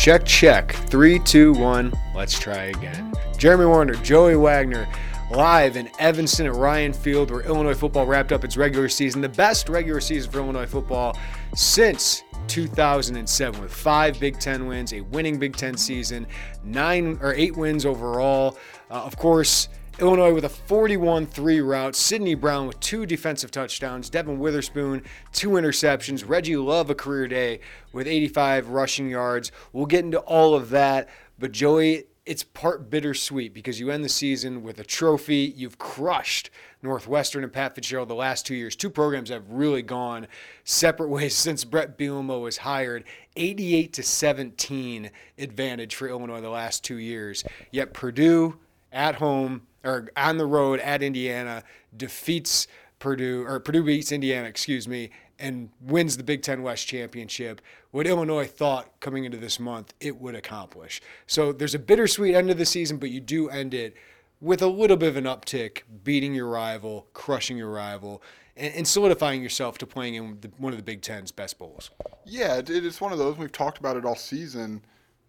Check, check. Three, two, one. Let's try again. Jeremy Werner, Joey Wagner, live in Evanston at Ryan Field, where Illinois football wrapped up its regular season, the best regular season for Illinois football since 2007, with five Big Ten wins, a winning Big Ten season, nine or eight wins overall. Uh, of course, Illinois with a 41 3 route. Sydney Brown with two defensive touchdowns. Devon Witherspoon, two interceptions. Reggie Love, a career day with 85 rushing yards. We'll get into all of that. But, Joey, it's part bittersweet because you end the season with a trophy. You've crushed Northwestern and Pat Fitzgerald the last two years. Two programs have really gone separate ways since Bret Bielema was hired. 88 to 17 advantage for Illinois the last two years. Yet Purdue at home or on the road at Indiana defeats Purdue or Purdue beats Indiana, excuse me, and wins the Big Ten West championship. What Illinois thought coming into this month it would accomplish. So there's a bittersweet end of the season, but you do end it with a little bit of an uptick, beating your rival, crushing your rival, and, and solidifying yourself to playing in the, one of the Big Ten's best bowls. Yeah, it, it's one of those. We've talked about it all season.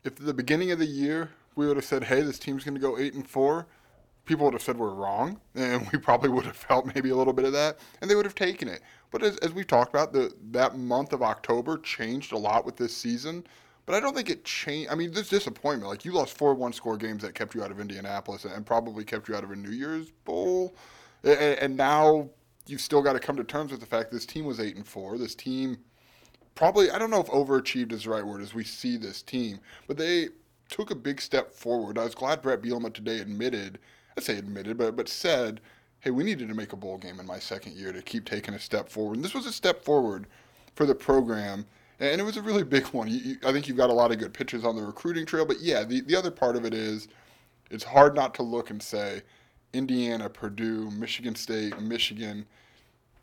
If the beginning of the year we would have said, "Hey, this team's going to go eight and four, people would have said we're wrong, and we probably would have felt maybe a little bit of that, and they would have taken it. But as, as we've talked about, the that month of October changed a lot with this season. But I don't think it changed. I mean, this disappointment. Like you lost four one-score games that kept you out of Indianapolis and probably kept you out of a New Year's Bowl, and, and now you've still got to come to terms with the fact this team was eight and four. This team probably I don't know if overachieved is the right word as we see this team, but they took a big step forward. I was glad Bret Bielema today admitted I say admitted, but but said, hey, we needed to make a bowl game in my second year to keep taking a step forward. And this was a step forward for the program, and it was a really big one. You, you, I think you've got a lot of good pitches on the recruiting trail, but yeah, the, the other part of it is it's hard not to look and say Indiana, Purdue, Michigan State, Michigan.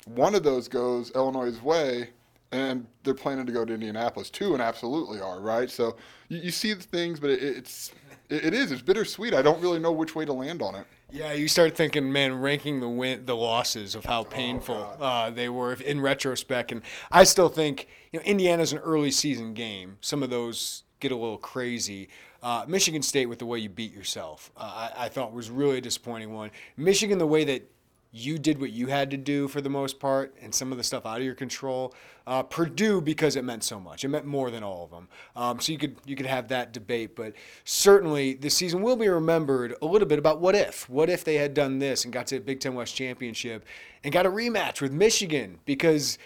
One of those goes Illinois' way, and they're planning to go to Indianapolis too, and absolutely are, right? So you, you see the things, but it, it's it is. It's bittersweet. I don't really know which way to land on it. Yeah, you start thinking, man, ranking the win, the losses of how painful oh, uh, they were in retrospect, and I still think you know Indiana's an early season game. Some of those get a little crazy. Uh, Michigan State with the way you beat yourself, uh, I, I thought was really a disappointing one. Michigan, the way that you did what you had to do for the most part, and some of the stuff out of your control. Uh, Purdue because it meant so much. It meant more than all of them. Um, so you could you could have that debate, but certainly this season will be remembered a little bit about what if. What if they had done this and got to the Big Ten West championship and got a rematch with Michigan because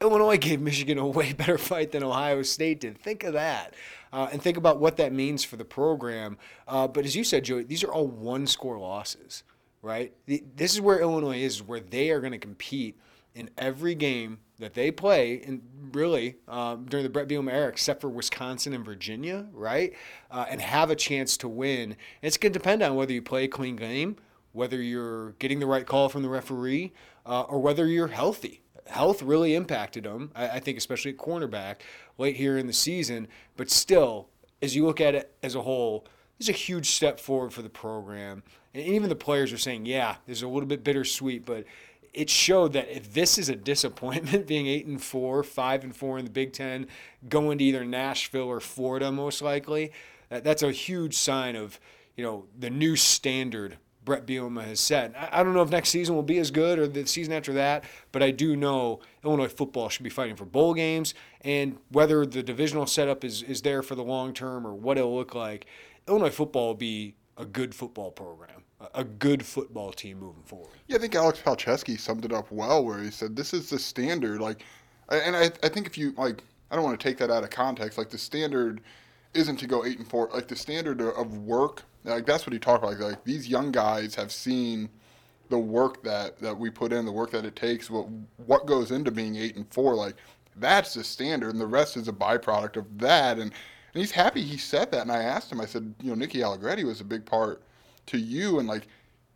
Illinois gave Michigan a way better fight than Ohio State did. Think of that. Uh, and think about what that means for the program. Uh, but as you said, Joey, these are all one score losses right? This is where Illinois is, where they are going to compete in every game that they play, and really um, during the Bret Bielema era, except for Wisconsin and Virginia, right? Uh, and have a chance to win. It's going to depend on whether you play a clean game, whether you're getting the right call from the referee, uh, or whether you're healthy. Health really impacted them, I, I think, especially at cornerback late here in the season. But still, as you look at it as a whole, is a huge step forward for the program. And even the players are saying, yeah, there's a little bit bittersweet, but it showed that if this is a disappointment, being eight and four, five and four in the Big Ten, going to either Nashville or Florida, most likely, that, that's a huge sign of you know the new standard Bret Bielema has set. I, I don't know if next season will be as good or the season after that, but I do know Illinois football should be fighting for bowl games, and whether the divisional setup is, is there for the long term or what it'll look like, Illinois football will be a good football program, a good football team moving forward. Yeah, I think Alex Palczewski summed it up well, where he said this is the standard. Like, and I, I think if you like, I don't want to take that out of context. Like the standard isn't to go eight and four. Like the standard of work, like that's what he talked about. Like, like these young guys have seen the work that that we put in, the work that it takes, what what goes into being eight and four. Like that's the standard, and the rest is a byproduct of that. And and he's happy he said that. And I asked him, I said, you know, Nicky Allegretti was a big part to you, and like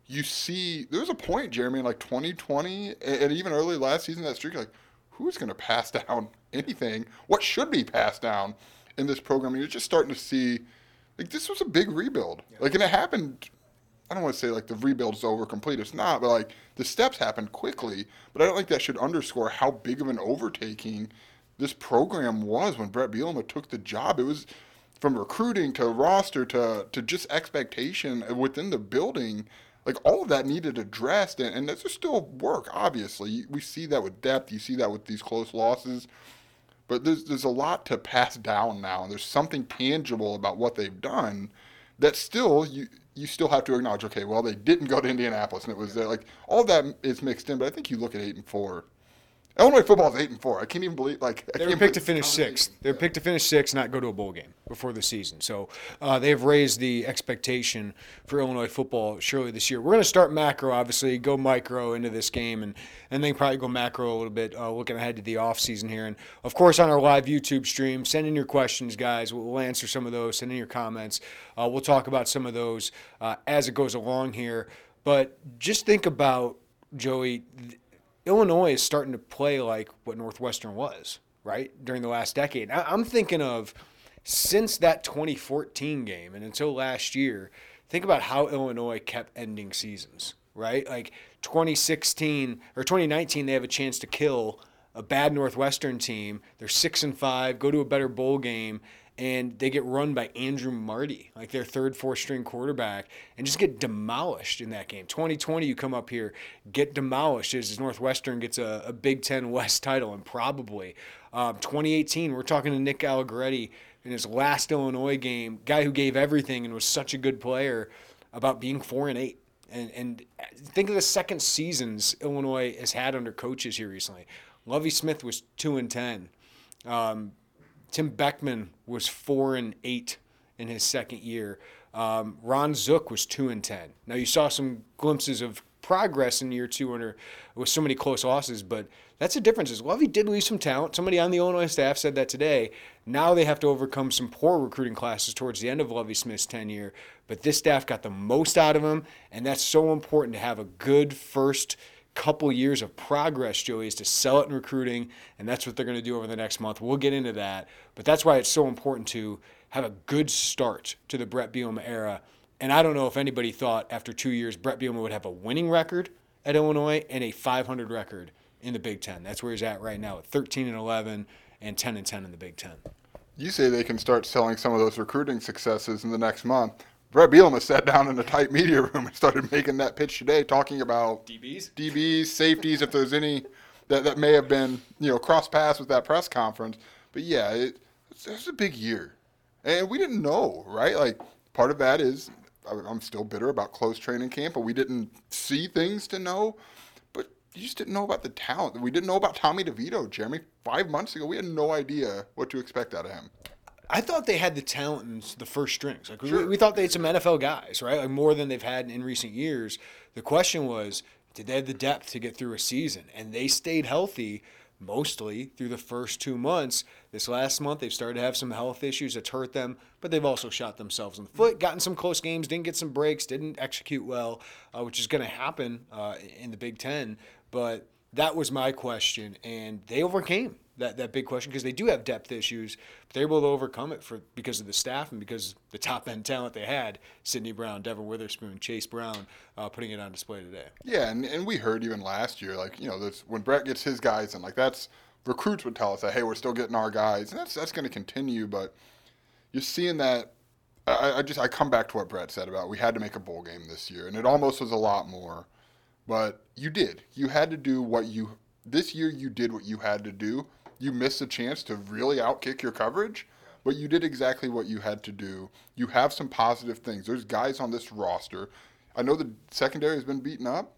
you see, there was a point, Jeremy, in like 2020 and even early last season that streak, like who's going to pass down anything? What should be passed down in this program? And You're just starting to see, like this was a big rebuild. Yeah. Like, and it happened. I don't want to say like the rebuild is over complete. It's not, but like the steps happened quickly. But I don't think that should underscore how big of an overtaking this program was when Bret Bielema took the job. It was from recruiting to roster to to just expectation within the building. Like all of that needed addressed, and, and there's still work. Obviously, we see that with depth. You see that with these close losses, but there's there's a lot to pass down now, and there's something tangible about what they've done that still you you still have to acknowledge. Okay, well they didn't go to Indianapolis, and it was there. Like all that is mixed in, but I think you look at eight and four Illinois football is eight and four. I can't even believe like I they were picked to finish sixth. They were picked to finish sixth, not go to a bowl game before the season. So uh, they have raised the expectation for Illinois football surely this year. We're going to start macro, obviously, go micro into this game, and and then probably go macro a little bit, uh, looking ahead to the off season here. And of course, on our live YouTube stream, send in your questions, guys. We'll, answer some of those. Send in your comments. Uh, we'll talk about some of those uh, as it goes along here. But just think about Joey. Illinois is starting to play like what Northwestern was, right, during the last decade. I'm thinking of since that 2014 game and until last year, think about how Illinois kept ending seasons, right? Like 2016 or 2019, they have a chance to kill a bad Northwestern team. They're six and five, go to a better bowl game, and they get run by Andrew Marty, like their third, fourth string quarterback, and just get demolished in that game. 2020, you come up here, get demolished as Northwestern gets a, a Big Ten West title, and probably. Um, 2018, we're talking to Nick Allegretti in his last Illinois game, guy who gave everything and was such a good player, about being four and eight. And, and think of the second seasons Illinois has had under coaches here recently. Lovie Smith was two and ten. Um, Tim Beckman was four and eight in his second year. Um, Ron Zook was two and ten. Now you saw some glimpses of progress in year two under with so many close losses, but that's the difference. Is Lovie did lose some talent. Somebody on the Illinois staff said that today. Now they have to overcome some poor recruiting classes towards the end of Lovie Smith's tenure. But this staff got the most out of him, and that's so important to have a good first couple years of progress, Joey, is to sell it in recruiting, and that's what they're going to do over the next month. We'll get into that, but that's why it's so important to have a good start to the Bret Bielema era. And I don't know if anybody thought after two years Bret Bielema would have a winning record at Illinois and a 500 record in the Big Ten. That's where he's at right now at 13 and 11 and 10 and 10 in the Big Ten. You say they can start selling some of those recruiting successes in the next month. Bret Bielema sat down in a tight media room and started making that pitch today, talking about DBs, DBs, safeties, if there's any that, that may have been you know cross paths with that press conference. But yeah, it, it's, a big year, and we didn't know, right? Like part of that is I'm still bitter about close training camp, but we didn't see things to know. But you just didn't know about the talent. We didn't know about Tommy DeVito, Jeremy. Five months ago, we had no idea what to expect out of him. I thought they had the talent in the first strings. Like sure. we, we, thought they had some NFL guys, right? Like more than they've had in recent years. The question was, did they have the depth to get through a season? And they stayed healthy mostly through the first two months. This last month, they've started to have some health issues that's hurt them, but they've also shot themselves in the foot, gotten some close games, didn't get some breaks, didn't execute well, uh, which is going to happen uh, in the Big Ten. But that was my question, and they overcame that, that big question because they do have depth issues, but they're able to overcome it for because of the staff and because the top end talent they had, Sydney Brown, Devon Witherspoon, Chase Brown, uh, putting it on display today. Yeah, and, and we heard even last year, like, you know, when Bret gets his guys in, like that's recruits would tell us that, hey, we're still getting our guys. And that's that's gonna continue, but you're seeing that I, I just I come back to what Bret said about we had to make a bowl game this year, and it almost was a lot more, but you did. You had to do what you this year. You did what you had to do. You missed a chance to really outkick your coverage, but you did exactly what you had to do. You have some positive things. There's guys on this roster. I know the secondary has been beaten up.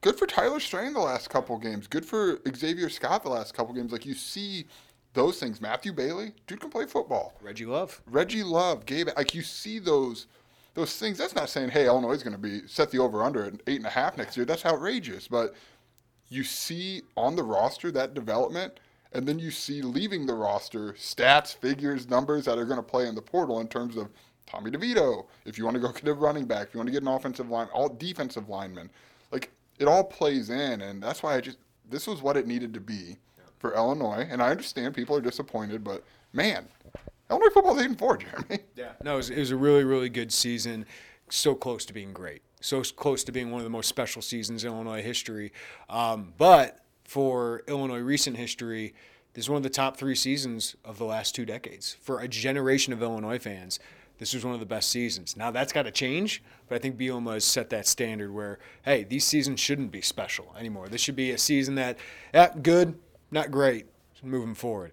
Good for Tyler Strain the last couple games. Good for Xavier Scott the last couple games. Like you see those things. Matthew Bailey, dude can play football. Reggie Love. Reggie Love, Gabe, like you see those those things. That's not saying, hey, Illinois is going to be set the over under at eight and a half next year. That's outrageous. But you see on the roster that development, and then you see leaving the roster stats, figures, numbers that are going to play in the portal in terms of Tommy DeVito. If you want to go get a running back, if you want to get an offensive line, all defensive linemen, like it all plays in, and that's why I just this was what it needed to be for Illinois. And I understand people are disappointed, but man, Illinois football's eight and four, Jeremy. Yeah, no, it was, it was a really, really good season. So close to being great. So close to being one of the most special seasons in Illinois history. Um, but for Illinois recent history, this is one of the top three seasons of the last two decades. For a generation of Illinois fans, this was one of the best seasons. Now that's got to change, but I think Bielema has set that standard where, hey, these seasons shouldn't be special anymore. This should be a season that, yeah, good, not great, moving forward.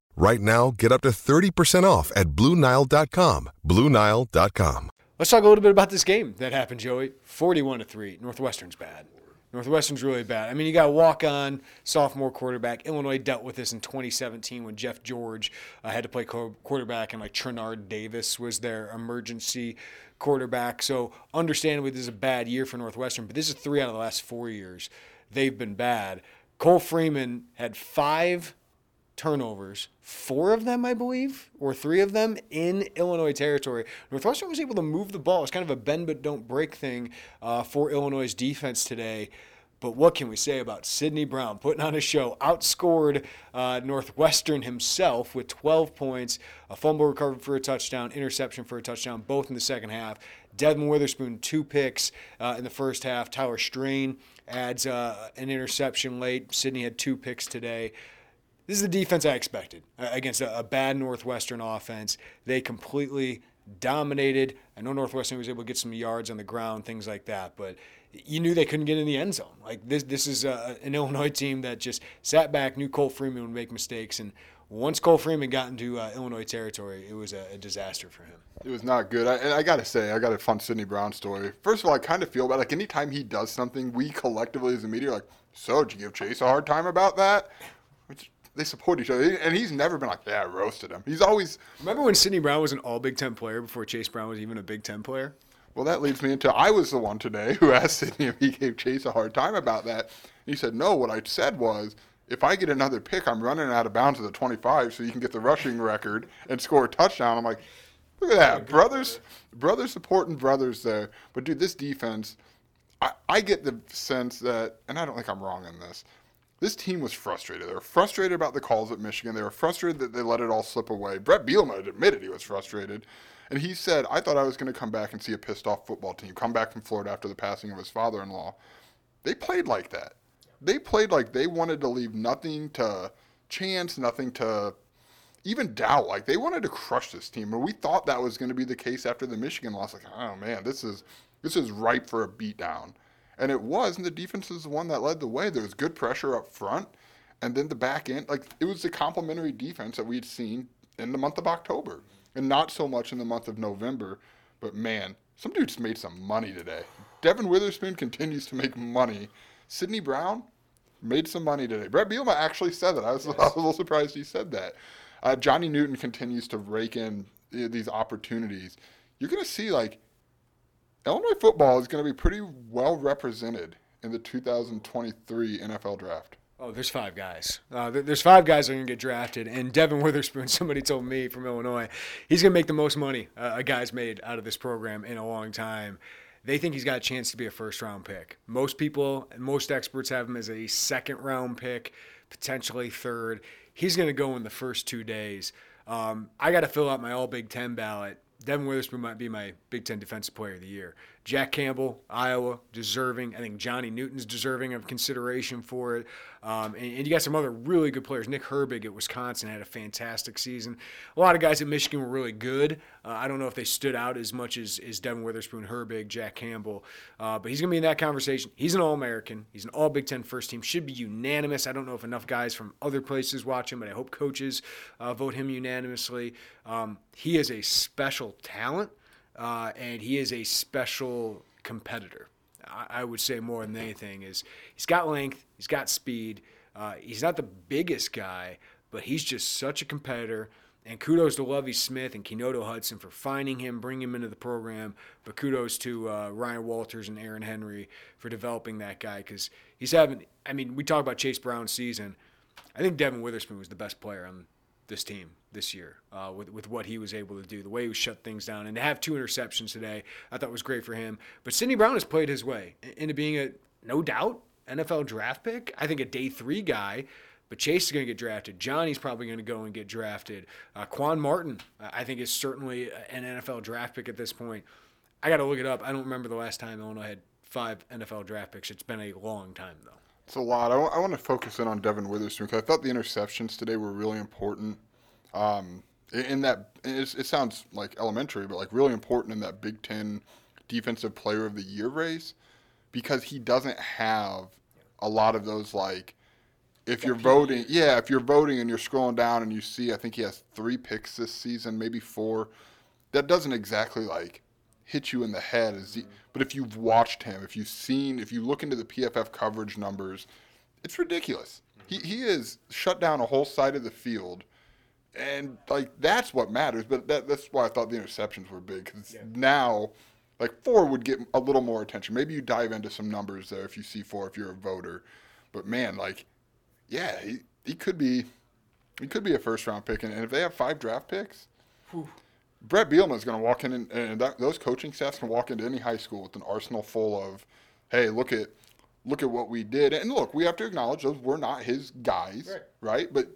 Right now, get up to 30% off at BlueNile.com. BlueNile.com. Let's talk a little bit about this game that happened, Joey. 41 to 3. Northwestern's bad. Northwestern's really bad. I mean, you got a walk on sophomore quarterback. Illinois dealt with this in 2017 when Jeff George uh, had to play quarterback and like Trenard Davis was their emergency quarterback. So, understandably, this is a bad year for Northwestern, but this is three out of the last four years. They've been bad. Cole Freedman had five turnovers, four of them, I believe, or three of them in Illinois territory. Northwestern was able to move the ball. It's kind of a bend but don't break thing uh, for Illinois' defense today. But what can we say about Sydney Brown putting on a show? Outscored uh, Northwestern himself with 12 points, a fumble recovered for a touchdown, interception for a touchdown, both in the second half. Devon Witherspoon, two picks uh, in the first half. Tyler Strain adds uh, an interception late. Sydney had two picks today. This is the defense I expected uh, against a, a bad Northwestern offense. They completely dominated. I know Northwestern was able to get some yards on the ground, things like that, but you knew they couldn't get in the end zone. Like this, this is a, an Illinois team that just sat back, knew Cole Freedman would make mistakes, and once Cole Freedman got into uh, Illinois territory, it was a, a, disaster for him. It was not good. I, and I got to say, I got a fun Sydney Brown story. First of all, I kind of feel bad. Like anytime he does something, we collectively as a media are like, so did you give Chase a hard time about that? Which they support each other, and he's never been like, "Yeah, I roasted him." He's always. Remember when Sydney Brown was an All Big Ten player before Chase Brown was even a Big Ten player? Well, that leads me into I was the one today who asked Sydney if he gave Chase a hard time about that. He said, "No." What I said was, if I get another pick, I'm running out of bounds at the 25, so you can get the rushing record and score a touchdown. I'm like, look at that, brothers, brothers supporting brothers there. But dude, this defense, I, I get the sense that, and I don't think I'm wrong in this this team was frustrated. They were frustrated about the calls at Michigan. They were frustrated that they let it all slip away. Bret Bielema admitted he was frustrated. And he said, I thought I was going to come back and see a pissed off football team come back from Florida after the passing of his father in law. They played like that. They played like they wanted to leave nothing to chance, nothing to even doubt. Like they wanted to crush this team. And we thought that was going to be the case after the Michigan loss. Like, oh man, this is this is ripe for a beatdown. And it was, and the defense is the one that led the way. There was good pressure up front, and then the back end, like it was the complementary defense that we'd seen in the month of October, and not so much in the month of November. But man, some dudes made some money today. Devon Witherspoon continues to make money. Sydney Brown made some money today. Bret Bielema actually said that. I was, I was a little surprised he said that. Uh, Johnny Newton continues to rake in uh, these opportunities. You're going to see like Illinois football is going to be pretty well represented in the 2023 NFL draft. Oh, there's five guys. Uh, there's five guys that are going to get drafted. And Devon Witherspoon, somebody told me from Illinois, he's going to make the most money uh, a guy's made out of this program in a long time. They think he's got a chance to be a first round pick. Most people, and most experts have him as a second round pick, potentially third. He's going to go in the first two days. Um, I got to fill out my all Big Ten ballot Devon Witherspoon might be my Big Ten Defensive Player of the Year. Jack Campbell, Iowa, deserving. I think Johnny Newton's deserving of consideration for it. Um, and, and, you got some other really good players. Nick Herbig at Wisconsin had a fantastic season. A lot of guys at Michigan were really good. Uh, I don't know if they stood out as much as, as Devon Witherspoon, Herbig, Jack Campbell, uh, but he's going to be in that conversation. He's an All American. He's an All Big Ten first team. Should be unanimous. I don't know if enough guys from other places watch him, but I hope coaches uh, vote him unanimously. Um, he is a special talent uh, and he is a special competitor. I, I, would say more than anything is he's got length, he's got speed. Uh, he's not the biggest guy, but he's just such a competitor. And kudos to Lovie Smith and Keynodo Hudson for finding him, bringing him into the program. But kudos to uh, Ryan Walters and Aaron Henry for developing that guy because he's having. I mean, we talk about Chase Brown's season. I think Devon Witherspoon was the best player on this team this year uh, with, with what he was able to do, the way he shut things down. And to have two interceptions today, I thought was great for him. But Sydney Brown has played his way into being a, no doubt, NFL draft pick. I think a day three guy. But Chase is going to get drafted. Johnny's probably going to go and get drafted. Uh, Quan Martin, I think, is certainly an NFL draft pick at this point. I got to look it up. I don't remember the last time Illinois had five NFL draft picks. It's been a long time, though. It's a lot. I, w- I want to focus in on Devon Witherspoon because I thought the interceptions today were really important. Um, in that, it sounds like elementary, but like really important in that Big Ten Defensive Player of the Year race because he doesn't have a lot of those like if you're voting, yeah, if you're voting and you're scrolling down and you see, I think he has three picks this season, maybe four. That doesn't exactly like hit you in the head. As he, but if you've watched him, if you've seen, if you look into the PFF coverage numbers, it's ridiculous. He he has shut down a whole side of the field, and like that's what matters. But that, that's why I thought the interceptions were big because yeah. now. Like four would get a little more attention. Maybe you dive into some numbers there if you see four if you're a voter. But man, like, yeah, he, he could be he could be a first round pick. And, and if they have five draft picks, Whew. Bret Bielema is going to walk in, and, and that, those coaching staffs can walk into any high school with an arsenal full of, hey, look at look at what we did. And look, we have to acknowledge those were not his guys, right? right? But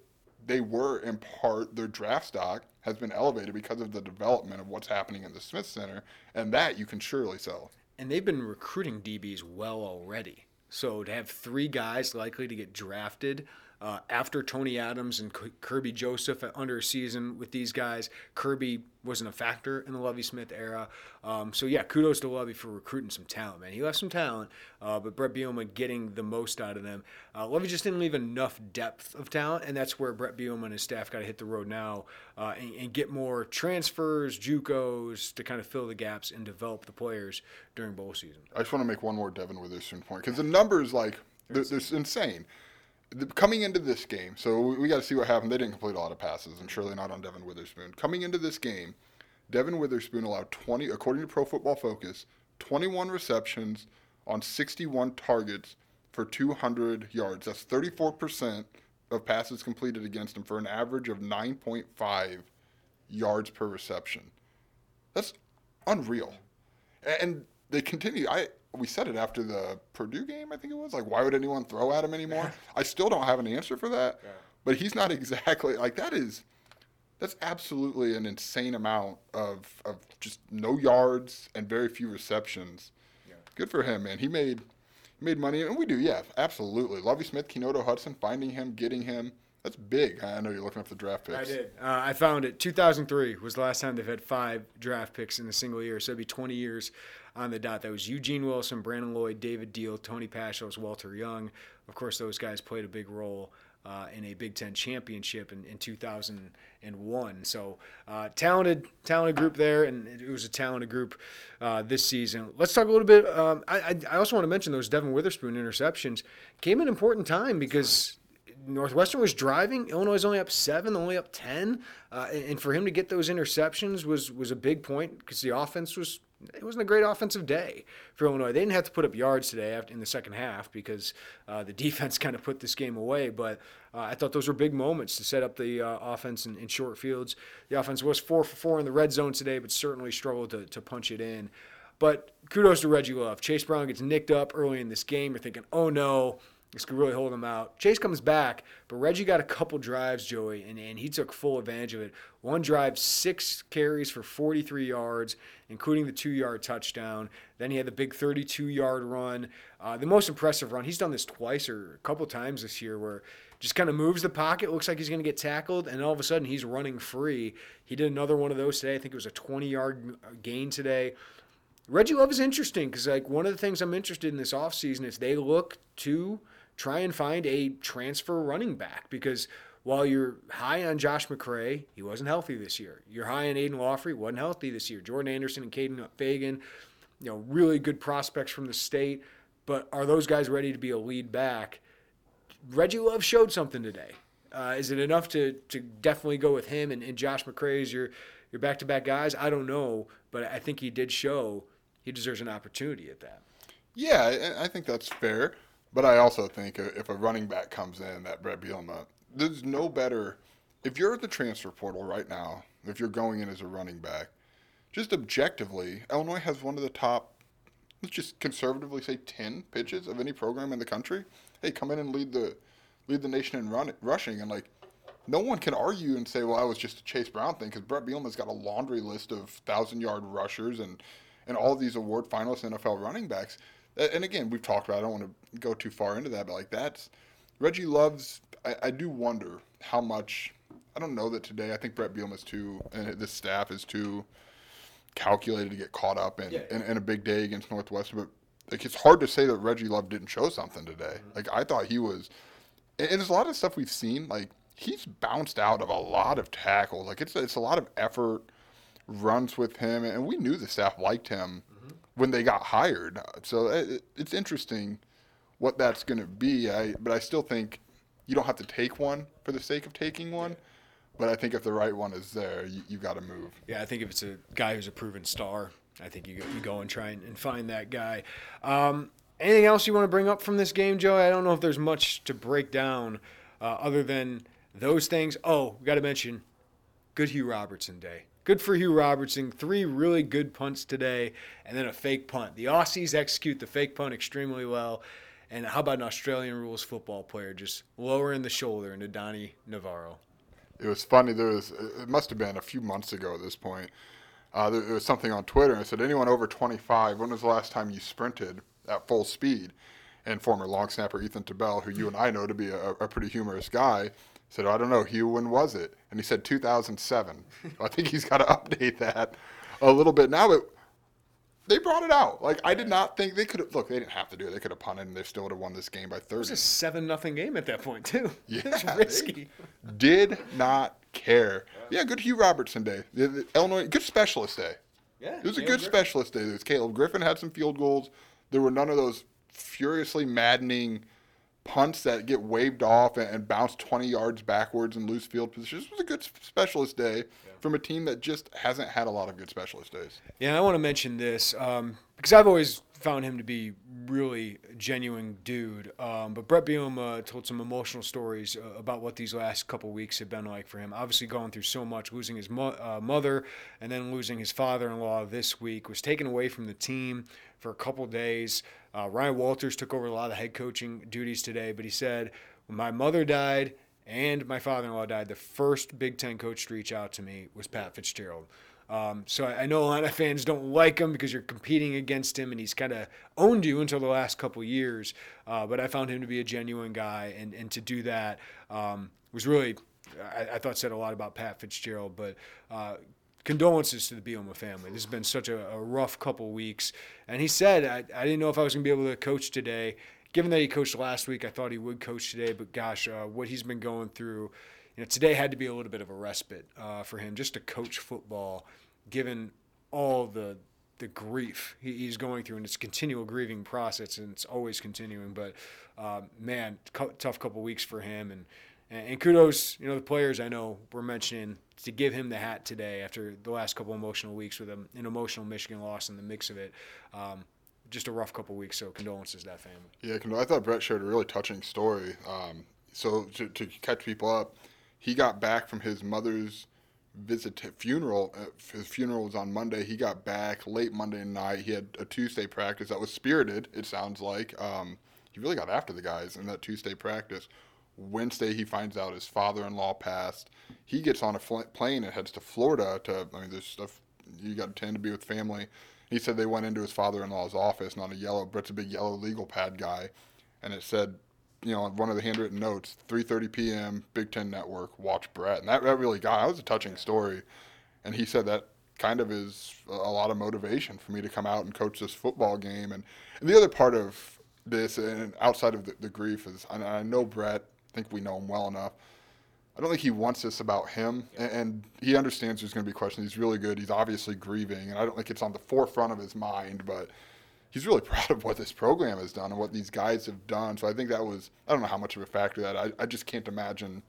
they were in part their draft stock has been elevated because of the development of what's happening in the Smith Center, and that you can surely sell. And they've been recruiting DBs well already. So to have three guys likely to get drafted uh, after Tony Adams and Kirby Joseph under a season with these guys, Kirby wasn't a factor in the Lovie Smith era. Um, so yeah, kudos to Lovie for recruiting some talent, man. He left some talent, uh, but Bret Bielema getting the most out of them. Uh, Lovie just didn't leave enough depth of talent, and that's where Bret Bielema and his staff got to hit the road now uh, and, and, get more transfers, JUCOs to kind of fill the gaps and develop the players during bowl season. I just want to make one more Devon Witherspoon point because the numbers like they're, they're insane the, coming into this game, so we, we got to see what happened. They didn't complete a lot of passes, and surely not on Devon Witherspoon. Coming into this game, Devon Witherspoon allowed 20, according to Pro Football Focus, 21 receptions on 61 targets for 200 yards. That's 34% of passes completed against him for an average of 9.5 yards per reception. That's unreal. And they continue. I we said it after the Purdue game, I think it was. Like, why would anyone throw at him anymore? I still don't have an answer for that. Yeah. But he's not exactly like that. Is that's absolutely an insane amount of of just no yards and very few receptions. Yeah. Good for him, man. He made he made money, and we do, yeah, absolutely. Lovie Smith, Keynodo Hudson, finding him, getting him. That's big. I know you're looking up the draft picks. I did. Uh, I found it. 2003 was the last time they've had five draft picks in a single year. So it'd be 20 years on the dot. That was Eugene Wilson, Brandon Lloyd, David Diehl, Tony Pashos, Walter Young. Of course, those guys played a big role uh, in a Big Ten championship in, in 2001. So uh, talented, talented group there, and it was a talented group uh, this season. Let's talk a little bit. Um, I, I also want to mention those Devon Witherspoon interceptions came an important time because. Northwestern was driving. Illinois was only up seven, only up ten, uh, and for him to get those interceptions was was a big point because the offense was it wasn't a great offensive day for Illinois. They didn't have to put up yards today in the second half because uh, the defense kind of put this game away. But uh, I thought those were big moments to set up the uh, offense in, in, short fields. The offense was four for four in the red zone today, but certainly struggled to, to punch it in. But kudos to Reggie Love. Chase Brown gets nicked up early in this game. You're thinking, oh no, this could really hold him out. Chase comes back, but Reggie got a couple drives, Joey, and, and he took full advantage of it. One drive, six carries for 43 yards, including the two yard touchdown. Then he had the big 32 yard run. Uh, the most impressive run, he's done this twice or a couple times this year where just kind of moves the pocket, looks like he's going to get tackled, and all of a sudden he's running free. He did another one of those today. I think it was a 20 yard gain today. Reggie Love is interesting because like one of the things I'm interested in this offseason is they look to – try and find a transfer running back because while you're high on Josh McCray, he wasn't healthy this year. You're high on Aidan Laughery, wasn't healthy this year. Jordan Anderson and Kaden Feagin, you know, really good prospects from the state, but are those guys ready to be a lead back? Reggie Love showed something today. Uh, is it enough to to definitely go with him and, and Josh McCray as your your back to back guys? I don't know, but I think he did show he deserves an opportunity at that. Yeah, I think that's fair. But I also think if a running back comes in, that Bret Bielema, there's no better. If you're at the transfer portal right now, if you're going in as a running back, just objectively, Illinois has one of the top, let's just conservatively say, 10 pitches of any program in the country. Hey, come in and lead the lead the nation in run, rushing. And, like, no one can argue and say, well, that was just a Chase Brown thing because Bret Bielema's got a laundry list of 1,000 yard rushers and, and all these award finalists NFL running backs and again, we've talked about. It, I don't want to go too far into that, but like that's Reggie loves. I, I do wonder how much. I don't know that today. I think Bret Bielema is too, and this staff is too calculated to get caught up in, yeah. in, in, a big day against Northwestern. But like, it's hard to say that Reggie Love didn't show something today. Mm-hmm. Like I thought he was, and, there's a lot of stuff we've seen. Like he's bounced out of a lot of tackles. Like it's it's a lot of effort runs with him, and we knew the staff liked him when they got hired. So it, it's interesting what that's going to be. I, but I still think you don't have to take one for the sake of taking one. But I think if the right one is there, you, you got to move. Yeah, I think if it's a guy who's a proven star, I think you, you go and try and, and find that guy. Um, anything else you want to bring up from this game, Joe? I don't know if there's much to break down uh, other than those things. Oh, we got to mention good Hugh Robertson day. Good for Hugh Robertson. Three really good punts today, and then a fake punt. The Aussies execute the fake punt extremely well. And how about an Australian rules football player just lowering the shoulder into Donnie Navarro? It was funny. There was it must have been a few months ago at this point. Uh, there, was something on Twitter and it said, "Anyone over 25? When was the last time you sprinted at full speed?" And former long snapper Ethan Tabell, who you and I know to be a, a pretty humorous guy, said, I don't know, Hugh, when was it? And he said 2007. I think he's got to update that a little bit now. But they brought it out. Like I did not think they could have. Look, they didn't have to do it. They could have punted, and they still would have won this game by 30. It was a seven nothing game at that point too. Yeah, it was risky. Did not care. Yeah, good Hugh Robertson day. Illinois, good specialist day. Yeah, it was a good Griffin. specialist day. Was Caleb Griffin had some field goals. There were none of those furiously maddening punts that get waved off and, and bounce 20 yards backwards and lose field position. This was a good specialist day yeah. from a team that just hasn't had a lot of good specialist days. Yeah, I want to mention this um, because I've always found him to be really genuine dude. Um, but Bret Bielema told some emotional stories uh, about what these last couple weeks have been like for him. Obviously, going through so much, losing his mo- uh, mother and then losing his father-in-law this week, was taken away from the team for a couple days. Uh, Ryan Walters took over a lot of the head coaching duties today, but he said, when my mother died and my father in law died, the first Big Ten coach to reach out to me was Pat Fitzgerald. Um, so I, I, know a lot of fans don't like him because you're competing against him, and he's kind of owned you until the last couple years. Uh, but I found him to be a genuine guy, and, and to do that um, was really, I, I, thought, said a lot about Pat Fitzgerald. But uh, condolences to the Bielema family. This has been such a, a rough couple weeks. And he said, I, I, didn't know if I was going to be able to coach today. given that he coached last week, I thought he would coach today. But gosh, uh, what he's been going through, you know, today had to be a little bit of a respite uh, for him just to coach football, given all the the grief he's going through, and it's continual grieving process, and it's always continuing. But um, man, tough couple weeks for him, and and kudos, you know, the players I know were mentioning to give him the hat today after the last couple emotional weeks with an emotional Michigan loss in the mix of it. Um, just a rough couple weeks, so condolences to that family. Yeah, I thought Bret shared a really touching story. Um, so to, to, catch people up, he got back from his mother's visit to funeral. Uh, his funeral was on Monday. He got back late Monday night. He had a Tuesday practice that was spirited. It sounds like um, he really got after the guys in that Tuesday practice. Wednesday, he finds out his father-in-law passed. He gets on a fl- plane and heads to Florida. To I mean, there's stuff you got to tend to be with family. He said they went into his father-in-law's office, and on a yellow, Bret's a big yellow legal pad guy, and it said, you know, on one of the handwritten notes, 3:30 p.m. Big Ten Network, watch Bret, and that, that really got. That was a touching story, and he said that kind of is a lot of motivation for me to come out and coach this football game. And, and the other part of this, and outside of the, the grief, is I, I know Bret think we know him well enough. I don't think he wants this about him, and, and he understands there's going to be questions. He's really good. He's obviously grieving, and I don't think it's on the forefront of his mind, but he's really proud of what this program has done and what these guys have done. So I think that was I don't know how much of a factor that I, I just can't imagine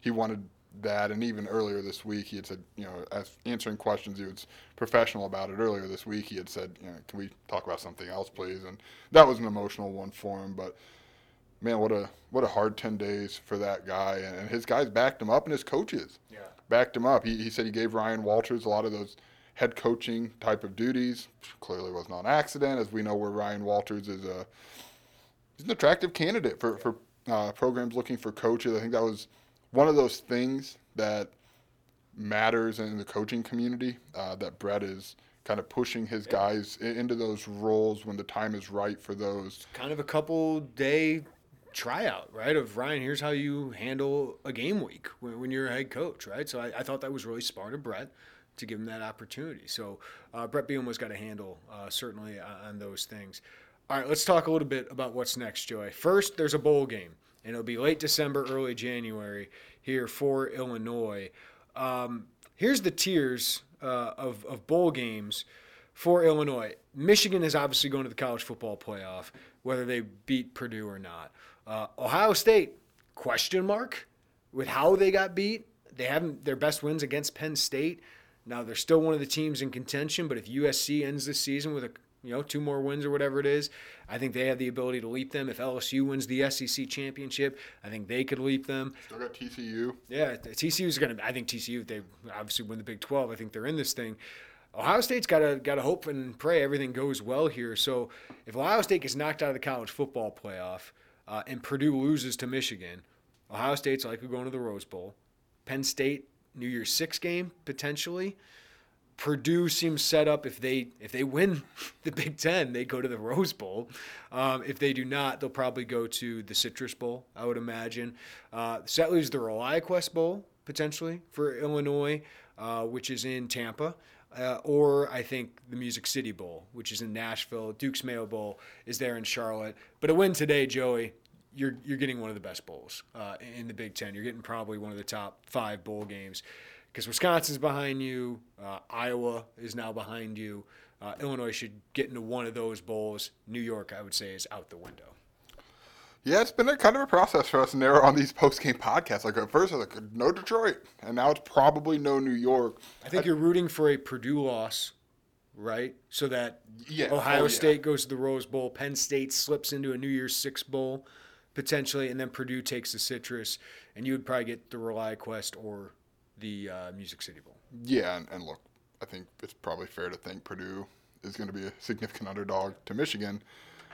he wanted that. And even earlier this week, he had said, you know, as answering questions, he was professional about it. Earlier this week, he had said, you know, can we talk about something else, please? And that was an emotional one for him, but man, what a what a hard ten days for that guy, and, his guys backed him up, and his coaches yeah. backed him up. He, he said he gave Ryan Walters a lot of those head coaching type of duties. Clearly, was not an accident, as we know where Ryan Walters is a he's an attractive candidate for for uh, programs looking for coaches. I think that was one of those things that matters in the coaching community uh, that Bret is kind of pushing his guys into those roles when the time is right for those. Kind of a couple day tryout, right? Of Ryan, here's how you handle a game week when, when you're a head coach, right? So I, I, thought that was really smart of Bret to give him that opportunity. So uh, Bret Bielema's got a handle uh, certainly on those things. All right, let's talk a little bit about what's next, Joey. First, there's a bowl game, and it'll be late December, early January here for Illinois. Um, here's the tiers uh, of, of bowl games for Illinois. Michigan is obviously going to the college football playoff, whether they beat Purdue or not. Uh, Ohio State, question mark with how they got beat. They haven't their best wins against Penn State. Now they're still one of the teams in contention, but if USC ends this season with a you know two more wins or whatever it is, I think they have the ability to leap them. If LSU wins the SEC championship, I think they could leap them. Still got TCU. Yeah, TCU is going to. I think TCU. They obviously win the Big Twelve. I think they're in this thing. Ohio State's got to got to hope and pray everything goes well here. So if Ohio State gets knocked out of the college football playoff, uh, and Purdue loses to Michigan, Ohio State's likely going to the Rose Bowl. Penn State, New Year's Six game potentially. Purdue seems set up if they if they win the Big Ten, they go to the Rose Bowl. Um, if they do not, they'll probably go to the Citrus Bowl. I would imagine. Uh, so the ReliaQuest Bowl potentially for Illinois, uh, which is in Tampa. Uh, or I think the Music City Bowl, which is in Nashville. Duke's Mayo Bowl is there in Charlotte. But a win today, Joey, you're you're getting one of the best bowls uh, in the Big Ten. You're getting probably one of the top five bowl games because Wisconsin's behind you, uh, Iowa is now behind you. Uh, Illinois should get into one of those bowls. New York, I would say, is out the window. Yeah, it's been a kind of a process for us narrow on these post game podcasts. Like at first, I was like, no Detroit, and now it's probably no New York. I think I, you're rooting for a Purdue loss, right? So that yeah, Ohio oh, State yeah. goes to the Rose Bowl, Penn State slips into a New Year's Six bowl potentially, and then Purdue takes the Citrus, and you would probably get the ReliaQuest or the uh, Music City Bowl. Yeah, and, and look, I think it's probably fair to think Purdue is going to be a significant underdog to Michigan.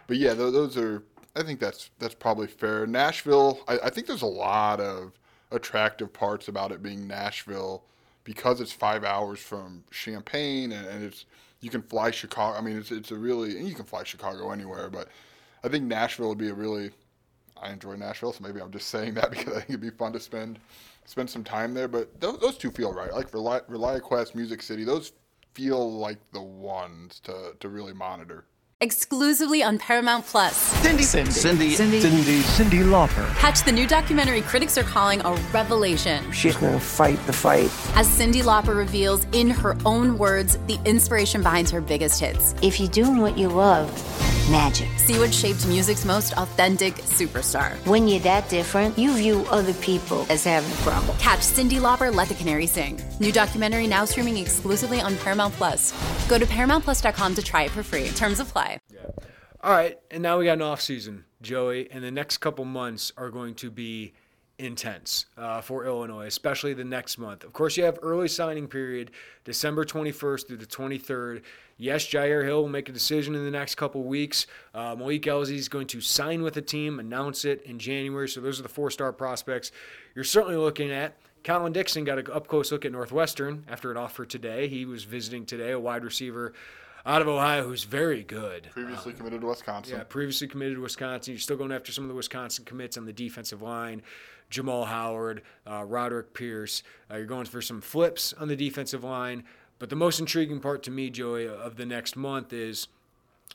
But yeah, those are I think that's that's probably fair. Nashville, I, I, think there's a lot of attractive parts about it being Nashville because it's five hours from Champaign and, and it's you can fly Chicago. I mean, it's it's a really and you can fly Chicago anywhere, but I think Nashville would be a really I enjoy Nashville, so maybe I'm just saying that because I think it'd be fun to spend spend some time there. But those, those two feel right. Like Reli- ReliaQuest, Music City, those feel like the ones to to really monitor. Exclusively on Paramount Plus. Cindy, Cindy, Cindy, Cindy, Cindy, Cyndi Lauper. Catch the new documentary critics are calling a revelation. She's gonna fight the fight. As Cyndi Lauper reveals in her own words the inspiration behind her biggest hits. If you're doing what you love, magic. See what shaped music's most authentic superstar. When you're that different, you view other people as having a problem. Catch Cyndi Lauper, Let the Canary Sing. New documentary now streaming exclusively on Paramount Plus. Go to ParamountPlus.com to try it for free. Terms apply. Yeah. All right, and now we got an off season, Joey, and the next couple months are going to be intense uh, for Illinois, especially the next month. Of course, you have early signing period, December 21st through the 23rd. Yes, Jyaire Hill will make a decision in the next couple weeks. Uh, Malik Elzy is going to sign with the team, announce it in January. So those are the four-star prospects you're certainly looking at. Colin Dixon got an up close look at Northwestern after an offer today. He was visiting today, a wide receiver out of Ohio who's very good. Previously um, committed to Wisconsin. Yeah, previously committed to Wisconsin. You're still going after some of the Wisconsin commits on the defensive line. Jamal Howard, uh, Roderick Pierce. Uh, you're going for some flips on the defensive line. But the most intriguing part to me, Joey, of the next month is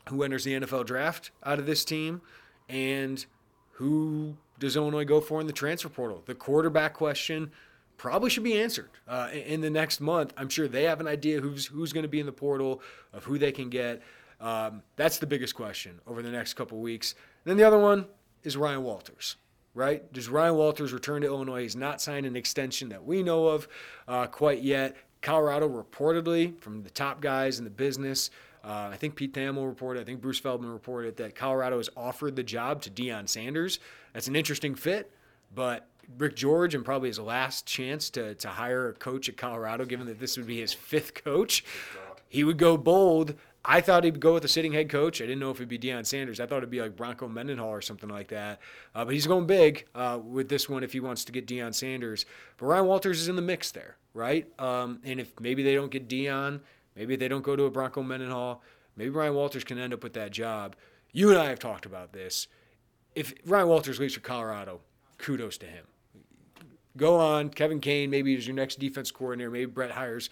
who enters the NFL draft out of this team and who does Illinois go for in the transfer portal. The quarterback question probably should be answered uh, in the next month. I'm sure they have an idea who's who's going to be in the portal, of who they can get. Um, that's the biggest question over the next couple weeks. And then the other one is Ryan Walters, right? Does Ryan Walters return to Illinois? He's not signed an extension that we know of uh, quite yet. Colorado reportedly, from the top guys in the business, uh, I think Pete Thamel reported, I think Bruce Feldman reported that Colorado has offered the job to Deion Sanders. That's an interesting fit, but Rick George and probably his last chance to, to hire a coach at Colorado, given that this would be his fifth coach. He would go bold. I thought he'd go with the sitting head coach. I didn't know if it'd be Deion Sanders. I thought it'd be like Bronco Mendenhall or something like that. Uh, but he's going big uh, with this one if he wants to get Deion Sanders. But Ryan Walters is in the mix there, right? Um, and if maybe they don't get Deion, maybe they don't go to a Bronco Mendenhall, maybe Ryan Walters can end up with that job. You and I have talked about this. If Ryan Walters leaves for Colorado, kudos to him go on. Kevin Kane maybe is your next defense coordinator. Maybe Bret hires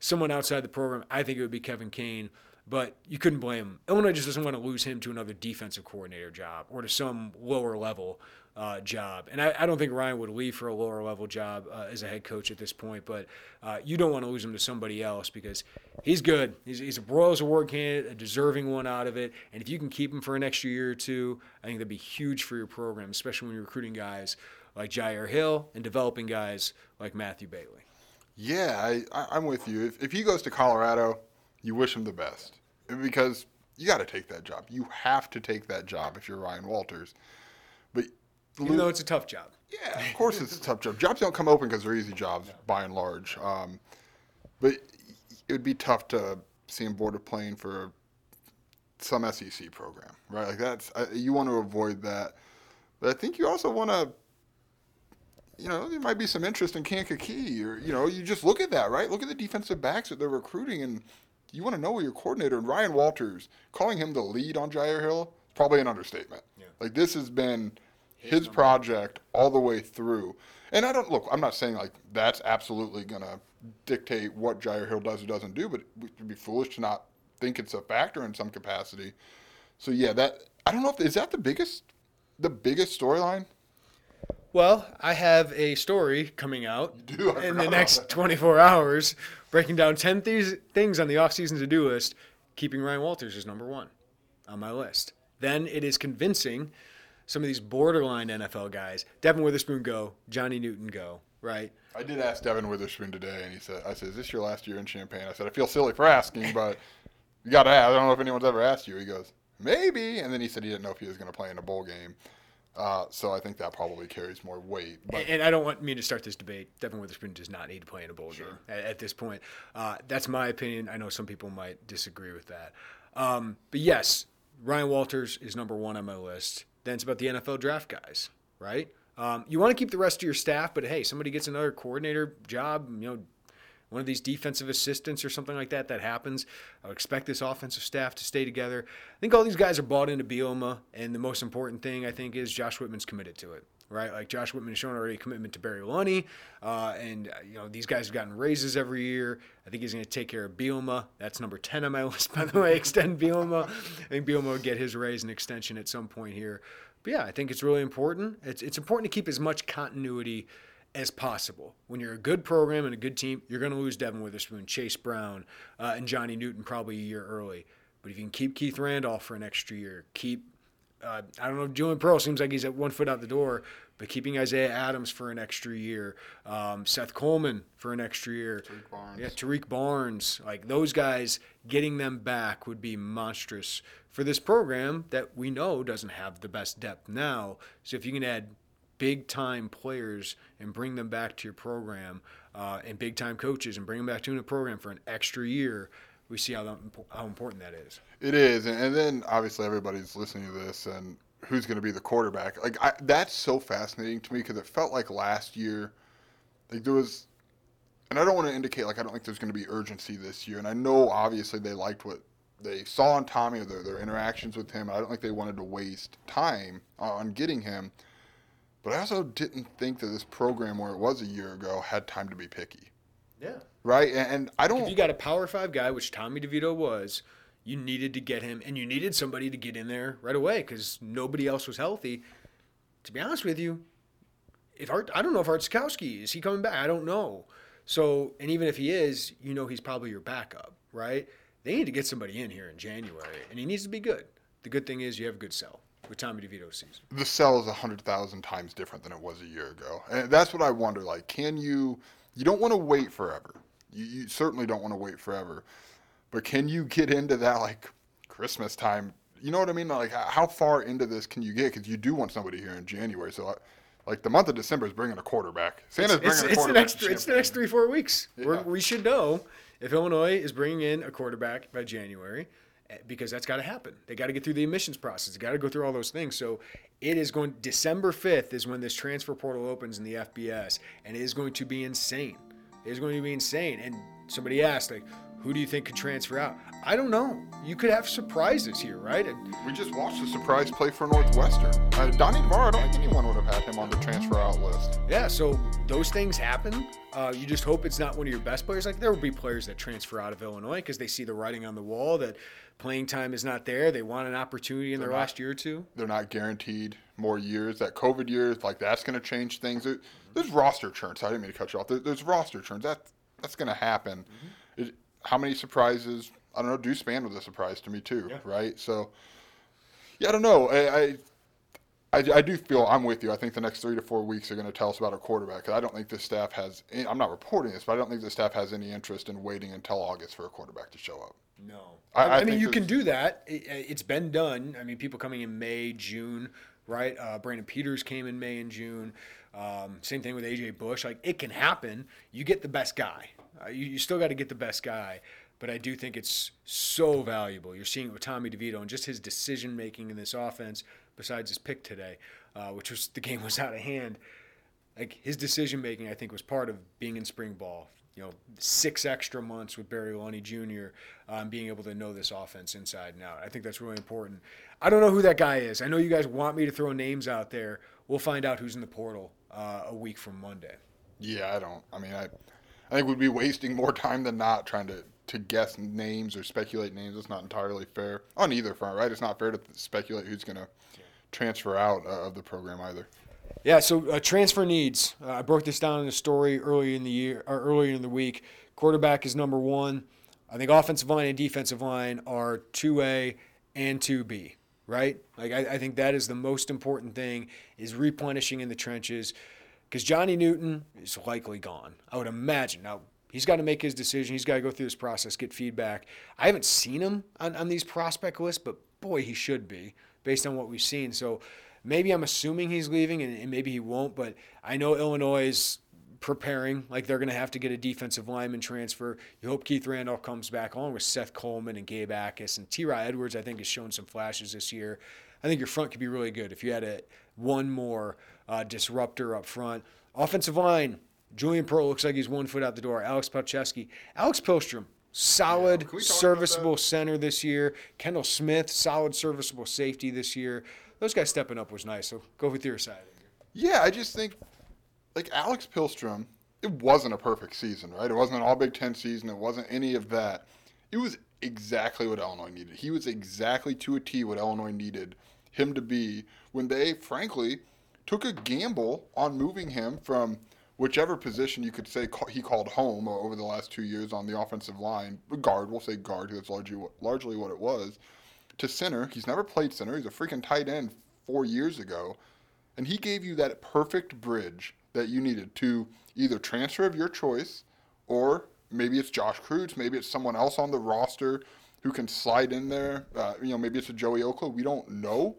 someone outside the program. I think it would be Kevin Kane, but you couldn't blame him. Illinois just doesn't want to lose him to another defensive coordinator job or to some lower level uh, job. And I, I, don't think Ryan would leave for a lower level job uh, as a head coach at this point, but uh, you don't want to lose him to somebody else because he's good. He's, he's a Broyles Award candidate, a deserving one out of it. And if you can keep him for an extra year or two, I think that'd be huge for your program, especially when you're recruiting guys like Jyaire Hill and developing guys like Matthew Bailey. Yeah, I, am with you. If, if he goes to Colorado, you wish him the best because you got to take that job. You have to take that job if you're Ryan Walters. But even though it's a tough job. Yeah, of course it's a tough job. Jobs don't come open because they're easy jobs by and large. Um, but it would be tough to see him board a plane for some SEC program, right? Like that's you want to avoid that. But I think you also want to you know, there might be some interest in Kankakee, or you know, you just look at that, right? Look at the defensive backs that they're recruiting, and you want to know your coordinator. And Ryan Walters, calling him the lead on Jyaire Hill, is probably an understatement. Yeah. Like this has been his, project all the way through. And I don't look. I'm not saying like that's absolutely gonna dictate what Jyaire Hill does or doesn't do, but it would be foolish to not think it's a factor in some capacity. So yeah, that I don't know if is that the biggest the biggest storyline well, I have a story coming out in the next 24 hours breaking down 10 th- things on the offseason to do list, keeping Ryan Walters as number one on my list. Then it is convincing some of these borderline NFL guys. Devon Witherspoon go, Johnny Newton go, right? I did ask Devon Witherspoon today, and he said, I said, is this your last year in Champaign?" I said, I feel silly for asking, but you got to ask. I don't know if anyone's ever asked you. He goes, maybe. And then he said he didn't know if he was going to play in a bowl game. Uh, so I think that probably carries more weight. But. And I don't want me to start this debate. Devon Witherspoon does not need to play in a bowl sure. game at, at, this point. Uh, that's my opinion. I know some people might disagree with that. Um, but yes, Ryan Walters is number one on my list. Then it's about the NFL draft guys, right? Um, you want to keep the rest of your staff, but hey, somebody gets another coordinator job, you know, one of these defensive assistants or something like that that happens. I would expect this offensive staff to stay together. I think all these guys are bought into Bielema, and the most important thing I think is Josh Whitman's committed to it. right? Like Josh Whitman has shown already a commitment to Barry Lunney, uh, and uh, you know these guys have gotten raises every year. I think he's going to take care of Bielema. That's number ten on my list, by the way. Extend Bielema. I think Bielema will get his raise and extension at some point here. But yeah, I think it's really important. It's it's important to keep as much continuity as possible. When you're a good program and a good team, you're going to lose Devon Witherspoon, Chase Brown, uh, and Johnny Newton probably a year early. But if you can keep Keith Randolph for an extra year, keep uh, I don't know. Julian Pearl seems like he's at one foot out the door, but keeping Isaiah Adams for an extra year, um, Seth Coleman for an extra year, Tarique Barnes. yeah, Tarique Barnes, like those guys, getting them back would be monstrous for this program that we know doesn't have the best depth now. So if you can add big time players and bring them back to your program, uh, and big time coaches and bring them back to the program for an extra year, we see how that, how important that is. It is, and, then obviously everybody's listening to this, and who's going to be the quarterback? Like I, that's so fascinating to me because it felt like last year, like there was, and I don't want to indicate like I don't think there's going to be urgency this year, and I know obviously they liked what they saw in Tommy or their, their interactions with him. I don't think they wanted to waste time on getting him, but I also didn't think that this program, where it was a year ago, had time to be picky, Yeah. right? And, and I don't. If you got a Power Five guy, which Tommy DeVito was, you needed to get him, and you needed somebody to get in there right away because nobody else was healthy. To be honest with you, if Art, I don't know if Art Sitkowski is he coming back. I don't know. So, and even if he is, you know he's probably your backup, right? They need to get somebody in here in January, and he needs to be good. The good thing is you have a good sell with Tommy DeVito's season. the cell is a hundred thousand times different than it was a year ago, and that's what I wonder. Like, can you? You don't want to wait forever. You, you certainly don't want to wait forever, but can you get into that like Christmas time? You know what I mean? Like, how far into this can you get? Because you do want somebody here in January. So, I, like, the month of December is bringing a quarterback. Santa's bringing It's, a it's the quarterback. next it's the next three four weeks. We're, Yeah. we should know if Illinois is bringing in a quarterback by January, because that's got to happen. They got to get through the admissions process. They got to go through all those things. So it is going. December fifth is when this transfer portal opens in the FBS, and it is going to be insane. It is going to be insane. And somebody asked like. Who do you think could transfer out? I don't know. You could have surprises here, right? And We just watched a surprise play for Northwestern. Uh, Donnie DeVar, I don't think anyone would have had him on the transfer out list. Yeah, so those things happen. Uh, you just hope it's not one of your best players. Like there will be players that transfer out of Illinois because they see the writing on the wall that playing time is not there. They want an opportunity in their not- last year or two. they're not guaranteed more years. That COVID year, like that's going to change things. There, there's roster churns. I didn't mean to cut you off. There, there's roster churns. That that's going to happen. It, how many surprises? I don't know. Deuce Spann was a surprise to me too, right? So, yeah, I don't know. I, I I, I do feel I'm with you. I think the next three to four weeks are going to tell us about our quarterback. 'cause I don't think this staff has. I'm not reporting this, but I don't think the staff has any interest in waiting until August for a quarterback to show up. No, I- I, I I mean you can do that. It, it's been done. I mean, people coming in May, June, right? Uh, Brandon Peters came in May and June. Um, same thing with AJ Bush. Like it can happen. You get the best guy. You, you still got to get the best guy. But I do think it's so valuable. You're seeing it with Tommy DeVito and just his decision making in this offense. Besides his pick today, uh, which was the game was out of hand like his decision making, I think, was part of being in spring ball. You know, six extra months with Barry Lunney Jr. Um, being able to know this offense inside and out. I think that's really important. I don't know who that guy is. I know you guys want me to throw names out there. We'll find out who's in the portal uh, a week from Monday. Yeah, I don't. I mean, I, I think we'd be wasting more time than not trying to, to guess names or speculate names. It's not entirely fair on either front, right? It's not fair to speculate who's going to transfer out uh, of the program either. Yeah, so uh, transfer needs. Uh, I broke this down in a story early in the year or earlier in the week. Quarterback is number one. I think offensive line and defensive line are two A and two B. Right? Like I, I think that is the most important thing is replenishing in the trenches, because Johnny Newton is likely gone. I would imagine now. He's got to make his decision. He's got to go through this process, get feedback. I haven't seen him on, on these prospect lists, but boy, he should be based on what we've seen. So maybe I'm assuming he's leaving and, and maybe he won't, but I know Illinois is preparing like they're going to have to get a defensive lineman transfer. You hope Keith Randolph comes back along with Seth Coleman and Gabe Jacas and T. Rod Edwards. I think has shown some flashes this year. I think your front could be really good if you had a one more uh, disruptor up front. Offensive line, Julian Pearl looks like he's one foot out the door. Alex Palczewski, Alex Pihlstrom, solid, Can we talk about serviceable center this year. Kendall Smith, solid, serviceable safety this year. Those guys stepping up was nice. So go with your side. Yeah, I just think like Alex Pihlstrom, it wasn't a perfect season, right? It wasn't an all Big Ten season. It wasn't any of that. It was exactly what Illinois needed. He was exactly to a T what Illinois needed him to be when they, frankly, took a gamble on moving him from whichever position you could say he called home over the last two years on the offensive line, guard, we'll say guard, because that's largely what, largely what it was, to center. He's never played center. He's a freaking tight end four years ago. And he gave you that perfect bridge that you needed to either transfer of your choice or maybe it's Josh Kreutz, maybe it's someone else on the roster who can slide in there. Uh, you know, maybe it's a Joey Okla. We don't know.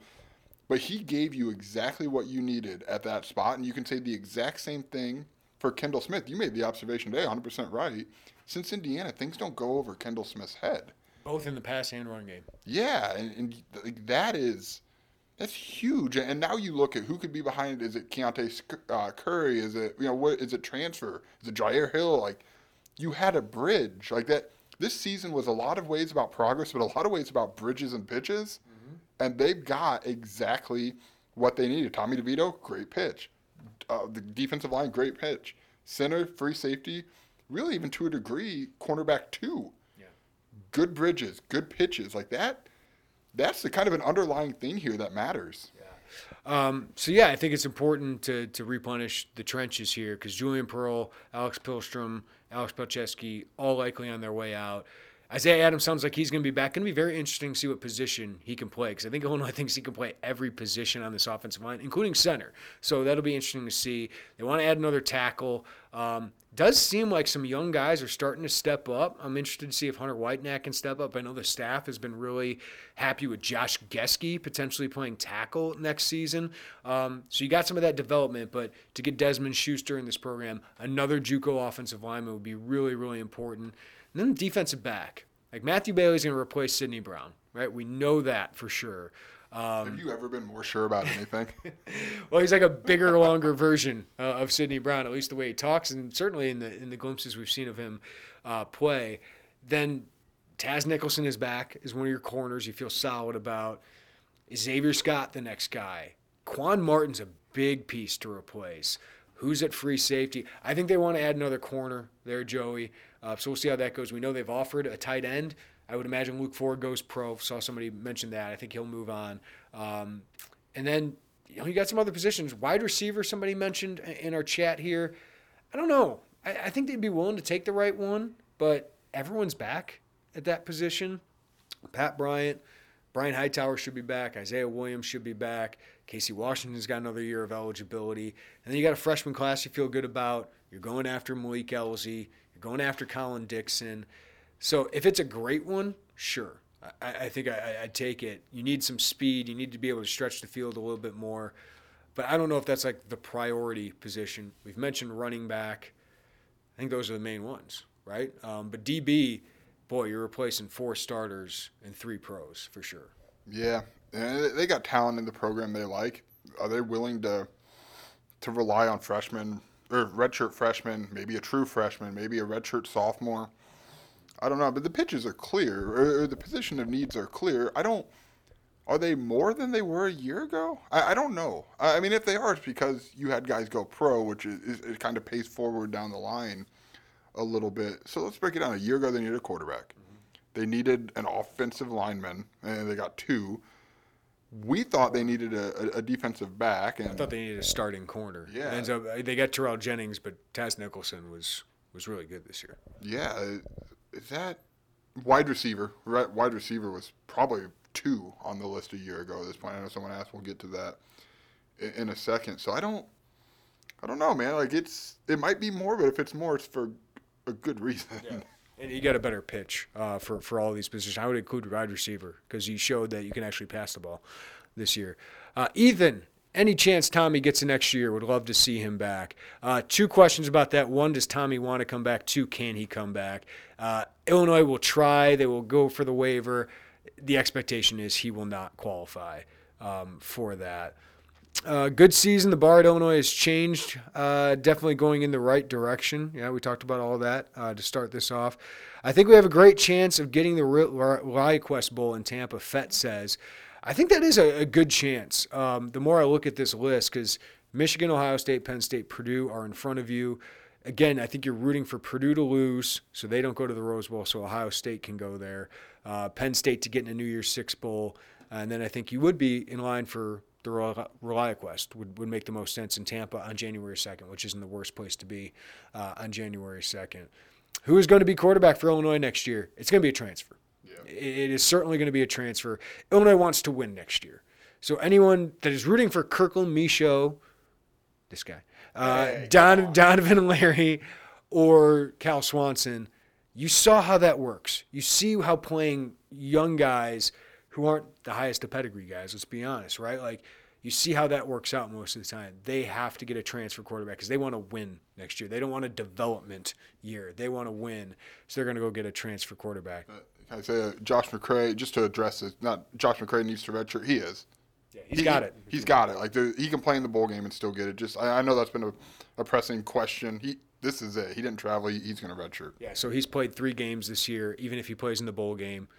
But he gave you exactly what you needed at that spot. And you can say the exact same thing for Kendall Smith. You made the observation today, 100% right. Since Indiana, things don't go over Kendall Smith's head. Both in the pass and run game. Yeah, and, and that is that's huge. And now you look at who could be behind it. Is it Keontae uh, Curry? Is it you know what? Is it transfer? Is it Jyaire Hill? Like you had a bridge like that. This season was a lot of ways about progress, but a lot of ways about bridges and pitches. Mm-hmm. And they've got exactly what they needed. Tommy DeVito, great pitch. Uh, the defensive line, great pitch. Center, free safety, really even to a degree, cornerback too. Yeah. Good bridges, good pitches like that. That's the kind of an underlying thing here that matters. Um, so yeah, I think it's important to to replenish the trenches here because Julian Pearl, Alex Pihlstrom, Alex Palczewski, all likely on their way out. Isaiah Adams sounds like he's going to be back. Going to be very interesting to see what position he can play because I think Illinois thinks he can play every position on this offensive line, including center. So that'll be interesting to see. They want to add another tackle. Um, does seem like some young guys are starting to step up. I'm interested to see if Hunter Whitenack can step up. I know the staff has been really happy with Josh Geske potentially playing tackle next season. Um, so you got some of that development, but to get Desmond Schuster in this program, another JUCO offensive lineman would be really, really important. And then the defensive back. Like Matthew Bailey's going to replace Sydney Brown, right? We know that for sure. Um, Have you ever been more sure about anything? well, he's like a bigger, longer version uh, of Sydney Brown, at least the way he talks, and certainly in the in the glimpses we've seen of him uh, play. Then Taz Nicholson is back as one of your corners. You feel solid about. Is Xavier Scott the next guy? Quan Martin's a big piece to replace. Who's at free safety? I think they want to add another corner there, Joey. Uh, so we'll see how that goes. We know they've offered a tight end. I would imagine Luke Ford goes pro. Saw somebody mention that. I think he'll move on. Um, and then you know you got some other positions. Wide receiver, somebody mentioned in our chat here. I don't know. I, I think they'd be willing to take the right one, but everyone's back at that position. Pat Bryant, Brian Hightower should be back. Isaiah Williams should be back. Casey Washington's got another year of eligibility. And then you got a freshman class you feel good about. You're going after Malik Elzy. You're going after Colin Dixon. So if it's a great one, sure. I, I think I, would take it. You need some speed. You need to be able to stretch the field a little bit more. But I don't know if that's like the priority position. We've mentioned running back. I think those are the main ones, right? Um, but DB, boy, you're replacing four starters and three pros for sure. Yeah, and they got talent in the program they like. Are they willing to to rely on freshmen or redshirt freshmen, maybe a true freshman, maybe a redshirt sophomore? I don't know, but the pitches are clear, or, the position of needs are clear. I don't. Are they more than they were a year ago? I, I don't know. I, I, mean, if they are, it's because you had guys go pro, which is, is, is, kind of pays forward down the line a little bit. So let's break it down. A year ago, they needed a quarterback. Mm-hmm. They needed an offensive lineman, and they got two. We thought they needed a, a, defensive back, and I thought they needed a starting corner. Yeah, ends up they got Terrell Jennings, but Taz Nicholson was was really good this year. Yeah, is that wide receiver? Right, wide receiver was probably two on the list a year ago at this point. I know someone asked. We'll get to that in, in a second. So I don't, I don't know, man. Like it's, it might be more, but if it's more, it's for a good reason. Yeah. And you got a better pitch uh, for for all these positions. I would include wide receiver because he showed that you can actually pass the ball this year. Uh, Ethan any chance Tommy gets an extra year, would love to see him back. Uh, two questions about that. One, does Tommy want to come back? Two, can he come back? Uh, Illinois will try. They will go for the waiver. The expectation is he will not qualify um, for that. Uh, good season. The bar at Illinois has changed. Uh, definitely going in the right direction. Yeah, we talked about all that uh, to start this off. I think we have a great chance of getting the ReliaQuest Bowl in Tampa. Fett says. I think that is a, a good chance. Um, the more I look at this list, because Michigan, Ohio State, Penn State, Purdue are in front of you. Again, I think you're rooting for Purdue to lose so they don't go to the Rose Bowl, so Ohio State can go there. Uh, Penn State to get in a New Year's Six Bowl. And then I think you would be in line for the ReliaQuest would, would make the most sense in Tampa on January 2nd, which isn't the worst place to be uh, on January 2nd. Who is going to be quarterback for Illinois next year? It's going to be a transfer. Yeah. It is certainly going to be a transfer. Illinois wants to win next year. So anyone that is rooting for Kirkland Michaux, this guy, uh, hey, Don, Donovan Leary, or Cal Swanson, you saw how that works. You see how playing young guys – who aren't the highest of pedigree guys. Let's be honest, right? Like you see how that works out most of the time. They have to get a transfer quarterback because they want to win next year. They don't want a development year. They want to win, so they're going to go get a transfer quarterback. Uh, can I say uh, Josh McCray? Just to address this, not Josh McCray needs to redshirt. He is. Yeah, he's he, got it. He's got it. Like he can play in the bowl game and still get it. Just I, I know that's been a, a, pressing question. He this is it. He didn't travel. He, he's going to redshirt. Yeah. So he's played three games this year. Even if he plays in the bowl game,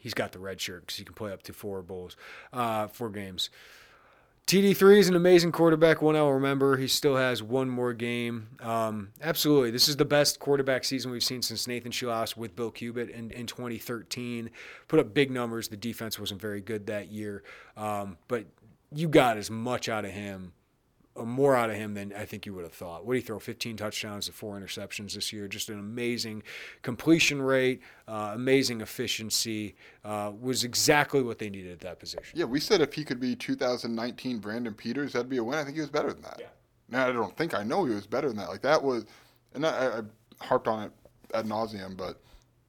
he's got the red shirt because he can play up to four bowls, uh, four games. TD3 is an amazing quarterback. One I'll remember. He still has one more game. Um, absolutely. This is the best quarterback season we've seen since Nathan Scheelhaase with Bill Cubit in, in 2013. Put up big numbers. The defense wasn't very good that year. Um, but you got as much out of him more out of him than I think you would have thought. What did he throw? 15 touchdowns to four interceptions this year. Just an amazing completion rate, uh, amazing efficiency. Uh, was exactly what they needed at that position. Yeah, we said if he could be 2019 Brandon Peters, that'd be a win. I think he was better than that. Yeah. Now I don't think I know he was better than that. Like that was, and I, I harped on it ad nauseum, but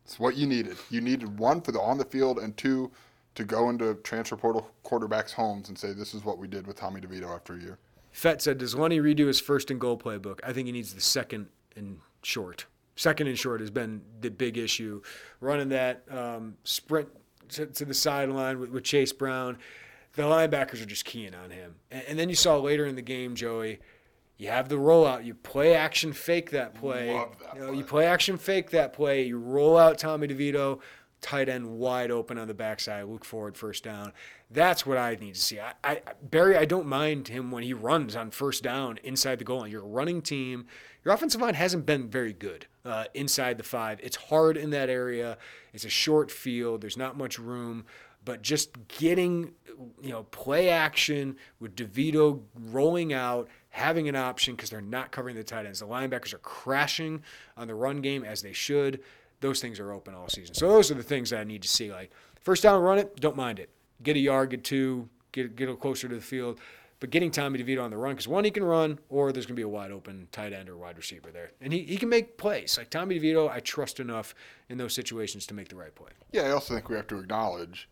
it's what you needed. You needed one for the on the field and two to go into transfer portal quarterbacks' homes and say this is what we did with Tommy DeVito after a year. Fett said, "Does Lunney redo his first and goal playbook? I think he needs the second and short. Second and short has been the big issue. Running that um, sprint to, to, the sideline with, with, Chase Brown, the linebackers are just keying on him. And, and, then you saw later in the game, Joey." You have the rollout. You play action fake that play. That you, know, play. you play action fake that play. You roll out Tommy DeVito tight end wide open on the backside, Luke Ford first down. That's what I need to see. I, I, Barry, I don't mind him when he runs on first down inside the goal line. You're a running team. Your offensive line hasn't been very good uh, inside the five. It's hard in that area. It's a short field. There's not much room. But just getting, you know, play action with DeVito rolling out, having an option because they're not covering the tight ends. The linebackers are crashing on the run game as they should those things are open all season. So those are the things that I need to see. Like first down, run it, don't mind it. Get a yard, get two, get get a closer to the field. But getting Tommy DeVito on the run, because one, he can run, or there's going to be a wide open tight end or wide receiver there. And he, he can make plays. Like Tommy DeVito, I trust enough in those situations to make the right play. Yeah, I also think we have to acknowledge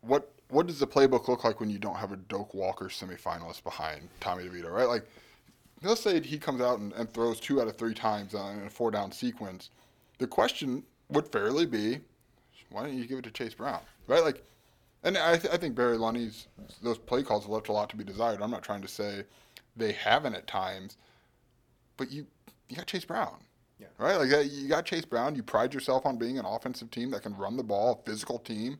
what what does the playbook look like when you don't have a Doak Walker semifinalist behind Tommy DeVito, right? Like, let's say he comes out and, and throws two out of three times in a four down sequence the question would fairly be, why don't you give it to Chase Brown, right? Like, and I, th- I think Barry Lunney's those play calls have left a lot to be desired. I'm not trying to say they haven't at times, but you you got Chase Brown, yeah. right? Like you got Chase Brown. You pride yourself on being an offensive team that can run the ball, a physical team.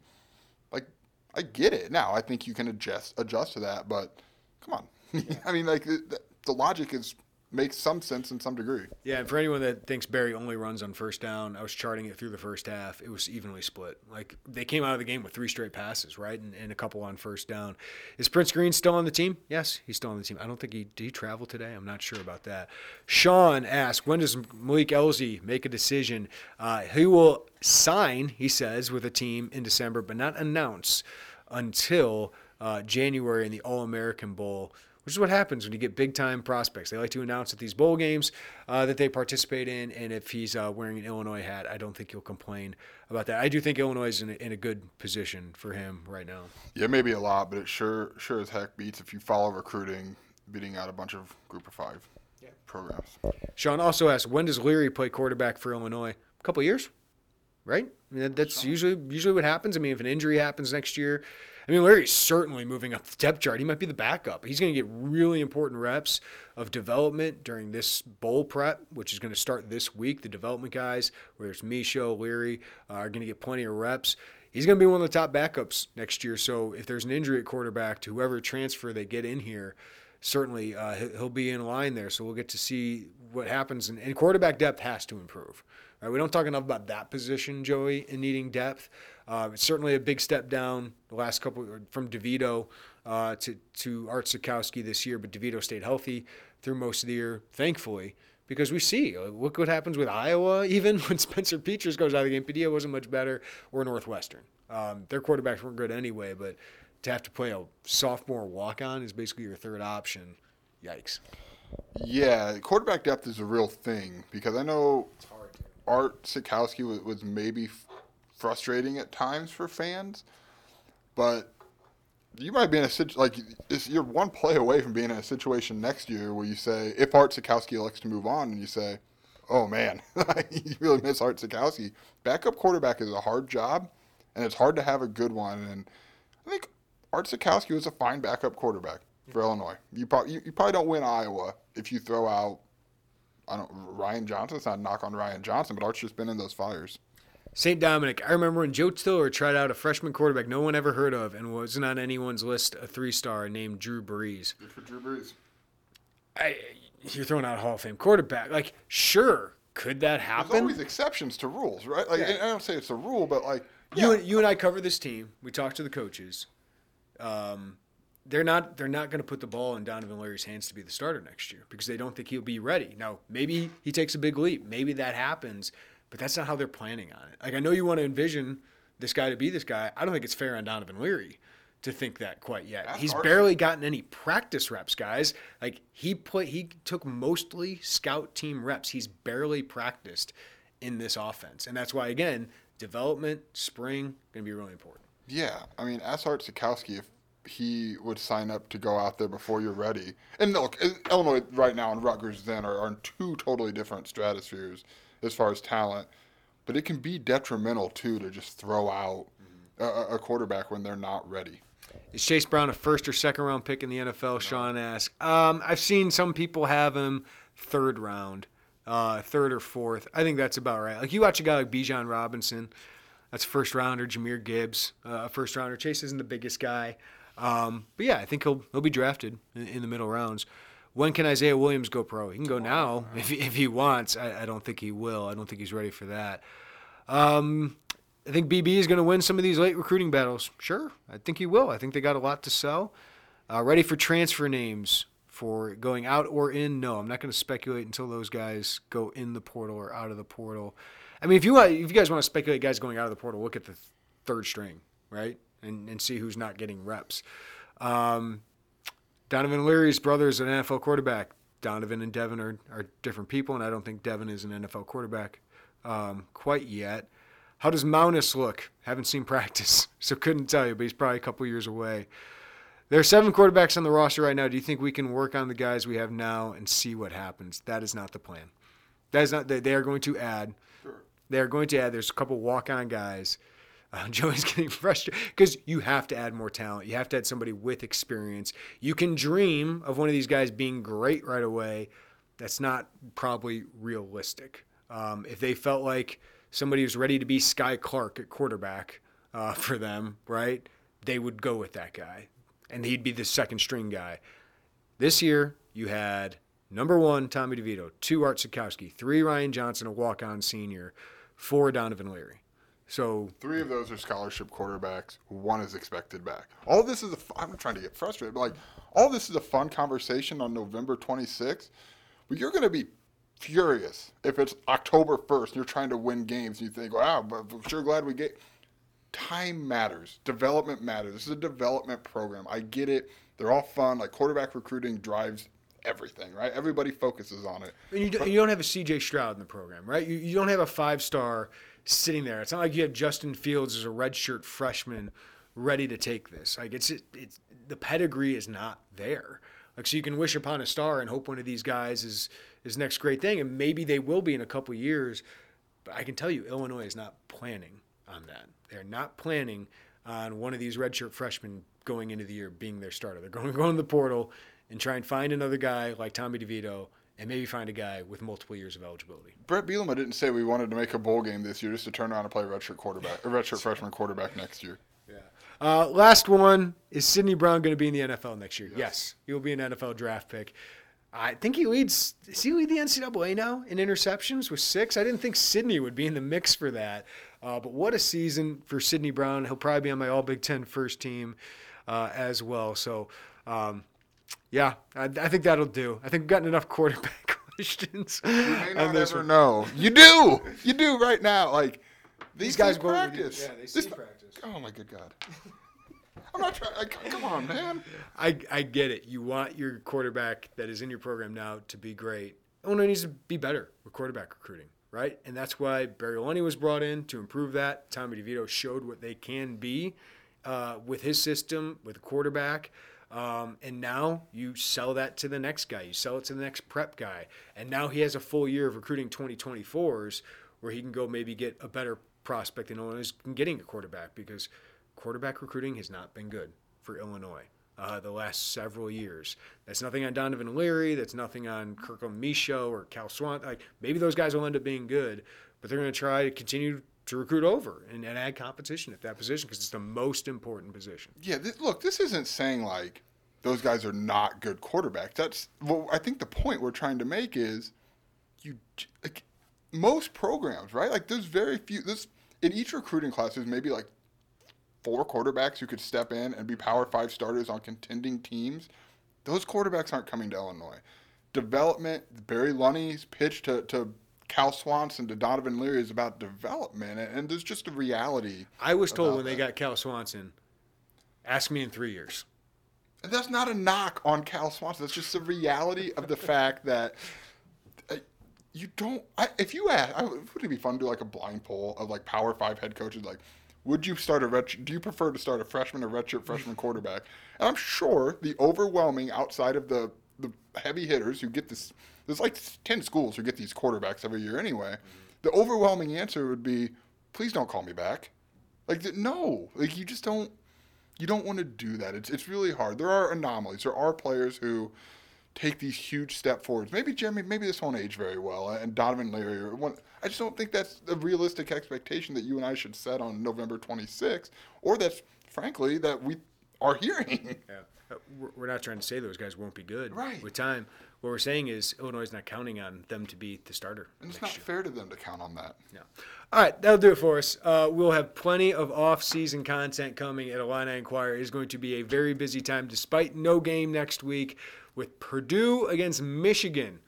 Like I get it. Now I think you can adjust adjust to that, but come on. Yeah. I mean, like the, the logic is makes some sense in some degree. Yeah, and for anyone that thinks Barry only runs on first down, I was charting it through the first half. It was evenly split. Like they came out of the game with three straight passes, right, and, and a couple on first down. Is Prince Green still on the team? Yes, he's still on the team. I don't think he he travel today. I'm not sure about that. Sean asked, when does Malik Elzy make a decision? Uh, he will sign, he says, with a team in December, but not announce until uh, January in the All American Bowl which is what happens when you get big time prospects. They like to announce at these bowl games uh, that they participate in, and if he's uh, wearing an Illinois hat, I don't think he'll complain about that. I do think Illinois is in a, in a good position for him right now. Yeah, maybe a lot, but it sure sure as heck beats if you follow recruiting, beating out a bunch of Group of Five yeah. programs. Sean also asked, when does Leary play quarterback for Illinois? A couple years, right? I mean, that's usually usually what happens. I mean, if an injury happens next year, I mean, Leary's certainly moving up the depth chart. He might be the backup. He's going to get really important reps of development during this bowl prep, which is going to start this week. The development guys, whether it's Michaux, Leary, uh, are going to get plenty of reps. He's going to be one of the top backups next year. So if there's an injury at quarterback to whoever transfer they get in here, certainly uh, he- he'll be in line there. So we'll get to see what happens. And, and quarterback depth has to improve. Right? We don't talk enough about that position, Joey, in needing depth. Uh, it's certainly a big step down the last couple from DeVito uh, to to Art Sitkowski this year, but DeVito stayed healthy through most of the year, thankfully, because we see uh, look what happens with Iowa. Even when Spencer Petras goes out of the game, Padilla wasn't much better, or Northwestern. Um, their quarterbacks weren't good anyway, but to have to play a sophomore walk on is basically your third option. Yikes. Yeah, quarterback depth is a real thing because I know Art Sitkowski was, was maybe frustrating at times for fans, but you might be in a situation like you're one play away from being in a situation next year where you say if Art Sitkowski elects to move on, and you say, "Oh man, you really miss Art Sitkowski." Backup quarterback is a hard job, and it's hard to have a good one. And I think Art Sitkowski was a fine backup quarterback for Illinois. You probably you, you probably don't win Iowa if you throw out I don't Ryan Johnson. It's not a knock on Ryan Johnson, but Art's just been in those fires. St. Dominic. I remember when Joe Tiller tried out a freshman quarterback no one ever heard of and wasn't on anyone's list, a three star named Drew Brees. Good for Drew Brees. I, you're throwing out a Hall of Fame quarterback. Like, sure, could that happen? There's always exceptions to rules, right? Like Yeah. I don't say it's a rule, but like You yeah. and you and I cover this team. We talk to the coaches. Um, they're not they're not going to put the ball in Donovan Leary's hands to be the starter next year because they don't think he'll be ready. Now, maybe he takes a big leap. Maybe that happens, but that's not how they're planning on it. Like I know you want to envision this guy to be this guy. I don't think it's fair on Donovan Leary to think that quite yet. That's He's hard. barely gotten any practice reps, guys. Like he play he took mostly scout team reps. He's barely practiced in this offense. And that's why again, development, spring, going to be really important. Yeah, I mean, ask Art Sitkowski if he would sign up to go out there before you're ready. And look, Illinois right now and Rutgers then are, are in two totally different stratospheres as far as talent. But it can be detrimental too to just throw out a, a- a quarterback when they're not ready. Is Chase Brown a first or second round pick in the NFL? Sean asks. Um, I've seen some people have him third round, uh, third or fourth. I think that's about right. Like you watch a guy like Bijan Robinson, that's first rounder. Jahmyr Gibbs, uh, a first rounder. Chase isn't the biggest guy, um, but yeah, I think he'll he'll be drafted in, in the middle rounds. When can Isaiah Williams go pro? He can go now if, he- if he wants. I, I don't think he will. I don't think he's ready for that. Um, I think BB is going to win some of these late recruiting battles. Sure, I think he will. I think they got a lot to sell. Uh, ready for transfer names for going out or in? No, I'm not going to speculate until those guys go in the portal or out of the portal. I mean, if you want, if you guys want to speculate guys going out of the portal, look at the third string, right, and and see who's not getting reps. Um, Donovan Leary's brother is an NFL quarterback. Donovan and Devin are, are different people, and I don't think Devin is an NFL quarterback um, quite yet. How does Maunus look? Haven't seen practice, so couldn't tell you, but he's probably a couple years away. There are seven quarterbacks on the roster right now. Do you think we can work on the guys we have now and see what happens? That is not the plan. That is not. They, are going to add. Sure. They are going to add. There's a couple walk-on guys. Uh, Joey's getting frustrated because you have to add more talent. You have to add somebody with experience. You can dream of one of these guys being great right away. That's not probably realistic. Um, if they felt like somebody was ready to be Sky Clark at quarterback uh, for them, right, they would go with that guy, and he'd be the second string guy. This year, you had number one Tommy DeVito, two Art Sitkowski, three Ryan Johnson, a walk-on senior, four Donovan Leary. So Three of those are scholarship quarterbacks. One is expected back. All this is a. f- I'm trying to get frustrated, but like, all this is a fun conversation on November 26th. But you're going to be furious if it's October 1st. And You're trying to win games. And you think, wow, but I'm sure glad we get. Time matters. Development matters. This is a development program. I get it. They're all fun. Like quarterback recruiting drives everything, right? Everybody focuses on it. And you, don't, you don't have a CJ Stroud in the program, right? You, you don't have a five star sitting there. It's not like you have Justin Fields as a redshirt freshman ready to take this. Like it's it's the pedigree is not there. Like so you can wish upon a star and hope one of these guys is is next great thing, and maybe they will be in a couple years. But I can tell you, Illinois is not planning on that. They're not planning on one of these redshirt freshmen going into the year being their starter. They're going to go in the portal and try and find another guy like Tommy DeVito and maybe find a guy with multiple years of eligibility. Bret Bielema didn't say we wanted to make a bowl game this year just to turn around and play redshirt quarterback, or redshirt freshman quarterback next year. Uh, last one is Sydney Brown going to be in the NFL next year? Yes. yes, he will be an NFL draft pick. I think he leads. Does he lead the NCAA now in interceptions with six? I didn't think Sydney would be in the mix for that. Uh, but what a season for Sydney Brown. He'll probably be on my All Big Ten first team uh, as well. So, um, yeah, I, I, think that'll do. I think we've gotten enough quarterback questions. You may not ever know. You do. You do right now. Like these, these guys practice. Yeah, they see this, practice. Oh my good God. I'm not trying. I, come on, man. I, I get it. You want your quarterback that is in your program now to be great. Illinois needs to be better with quarterback recruiting, right? And that's why Barry Lunney was brought in to improve that. Tommy DeVito showed what they can be uh, with his system, with a quarterback. Um, and now you sell that to the next guy. You sell it to the next prep guy. And now he has a full year of recruiting 2024s where he can go maybe get a better prospect in Illinois in getting a quarterback because – quarterback recruiting has not been good for Illinois uh, the last several years. That's nothing on Donovan Leary. That's nothing on Kirkland Michaux or Cal Swan. Like maybe those guys will end up being good, but they're going to try to continue to recruit over and, and add competition at that position because it's the most important position. Yeah, this, look, this isn't saying like those guys are not good quarterbacks. That's well, I think the point we're trying to make is you like most programs, right? Like there's very few. This in each recruiting class, there's maybe like four quarterbacks who could step in and be Power Five starters on contending teams, those quarterbacks aren't coming to Illinois. Development, Barry Lunney's pitch to, to Cal Swanson to Donovan Leary is about development, and there's just a reality. I was told when that. they got Cal Swanson, ask me in three years. And that's not a knock on Cal Swanson. That's just the reality of the fact that uh, you don't. I, if you ask, I, wouldn't it be fun to do like a blind poll of like Power Five head coaches? Like, would you start a ret? Do you prefer to start a freshman or redshirt freshman quarterback? And I'm sure the overwhelming outside of the the heavy hitters who get this. There's like ten schools who get these quarterbacks every year anyway. The overwhelming answer would be, please don't call me back. Like no, like you just don't. You don't want to do that. It's it's really hard. There are anomalies. There are players who take these huge step forwards. Maybe Jeremy, maybe this won't age very well, and Donovan Leary. Or one, I just don't think that's a realistic expectation that you and I should set on November 26th, or that's frankly that we are hearing. Yeah. Uh, we're not trying to say those guys won't be good right. with time. What we're saying is Illinois is not counting on them to be the starter. And it's not year. fair to them to count on that. No. All right, that'll do it for us. Uh, we'll have plenty of off-season content coming at Illini Inquirer. It is going to be a very busy time, despite no game next week with Purdue against Michigan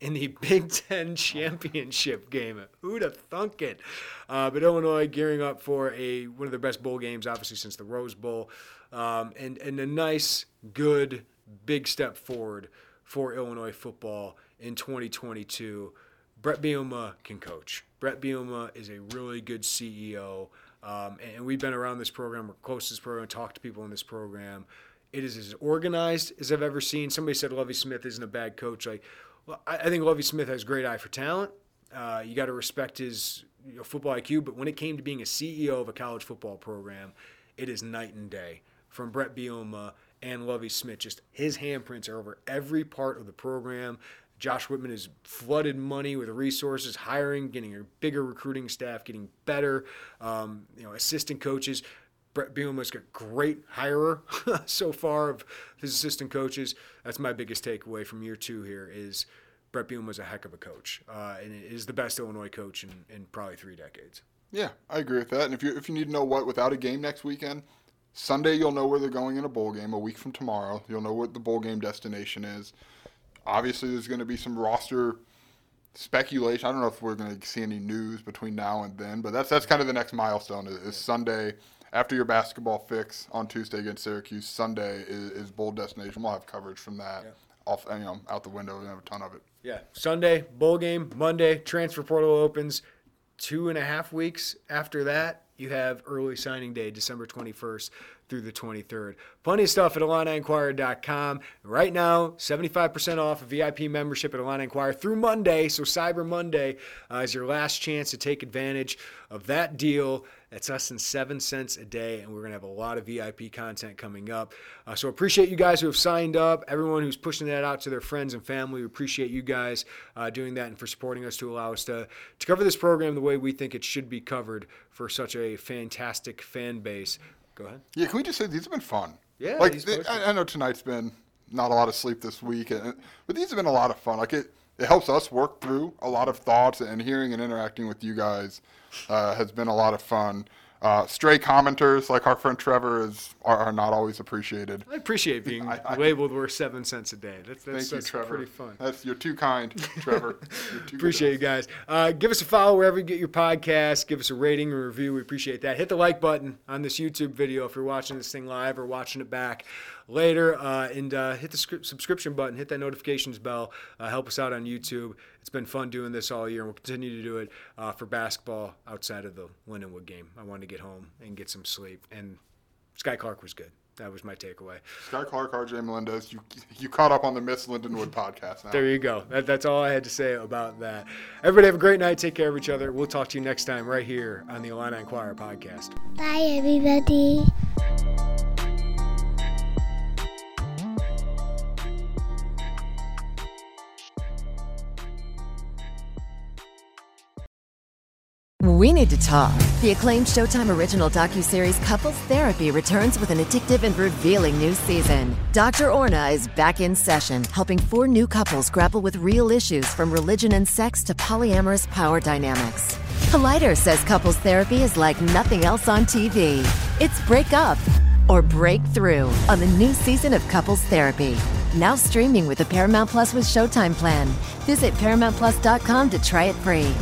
in the Big Ten championship game. Who'd have thunk it? Uh, but Illinois gearing up for a one of their best bowl games, obviously since the Rose Bowl, um, and and a nice, good, big step forward for Illinois football in 2022. Bret Bielema can coach. Bret Bielema is a really good CEO, um, and we've been around this program, we're close to this program, talked to people in this program. It is as organized as I've ever seen. Somebody said Lovie Smith isn't a bad coach. Like, well, I, think Lovie Smith has great eye for talent. Uh, you got to respect his you know, football IQ, but when it came to being a CEO of a college football program, it is night and day. From Bret Bielema and Lovie Smith, just his handprints are over every part of the program. Josh Whitman has flooded money with resources, hiring, getting a bigger recruiting staff, getting better, um, you know, assistant coaches. Bret Bielema's got great hirer so far of his assistant coaches. That's my biggest takeaway from year two here is Bret Bielema's a heck of a coach, uh, and is the best Illinois coach in, in probably three decades. Yeah, I agree with that. And if you if you need to know what without a game next weekend, Sunday you'll know where they're going in a bowl game. A week from tomorrow, you'll know what the bowl game destination is. Obviously, there's going to be some roster speculation. I don't know if we're going to see any news between now and then, but that's that's kind of the next milestone is, is Sunday after your basketball fix on Tuesday against Syracuse, Sunday is, is bowl destination. We'll have coverage from that. Yeah. Off, you know, out the window. We have a ton of it. Yeah, Sunday bowl game, Monday transfer portal opens. Two and a half weeks after that, you have early signing day, December 21st through the 23rd. Plenty of stuff at IlliniInquirer.com. Right now, 75% off a VIP membership at Illini Inquirer through Monday. So Cyber Monday uh, is your last chance to take advantage of that deal. That's less than seven cents a day, and we're going to have a lot of VIP content coming up. Uh, so appreciate you guys who have signed up, everyone who's pushing that out to their friends and family. We appreciate you guys uh, doing that and for supporting us to allow us to, to cover this program the way we think it should be covered for such a fantastic fan base Go ahead. Yeah, can we just say these have been fun? Yeah, like they- I, I know tonight's been not a lot of sleep this week, and, but these have been a lot of fun. Like it, it helps us work through a lot of thoughts, and hearing and interacting with you guys uh, has been a lot of fun. Uh, stray commenters like our friend Trevor is are, are not always appreciated. I appreciate being I- I- labeled worth seven cents a day. That's, that's, Thank you, that's Trevor. pretty fun. That's you're too kind, Trevor. Too Appreciate you guys. Uh, give us a follow wherever you get your podcast. Give us a rating and review. We appreciate that. Hit the like button on this YouTube video if you're watching this thing live or watching it back later. Uh, and uh, hit the script, subscription button. Hit that notifications bell. Uh, help us out on YouTube. It's been fun doing this all year, and we'll continue to do it uh, for basketball outside of the Lindenwood game. I wanted to get home and get some sleep. And Sky Clark was good. That was my takeaway. Sky Clark, RJ Melendez, you you caught up on the Miss Lindenwood podcast now. There you go. That, that's all I had to say about that. Everybody have a great night. Take care of each other. We'll talk to you next time right here on the Illini Inquirer podcast. Bye, everybody. We need to talk. The acclaimed Showtime original docuseries Couples Therapy returns with an addictive and revealing new season. Dr. Orna is back in session, helping four new couples grapple with real issues from religion and sex to polyamorous power dynamics. Collider says couples therapy is like nothing else on TV. It's break up or break through on the new season of Couples Therapy. Now streaming with the Paramount Plus with Showtime plan. Visit ParamountPlus.com to try it free.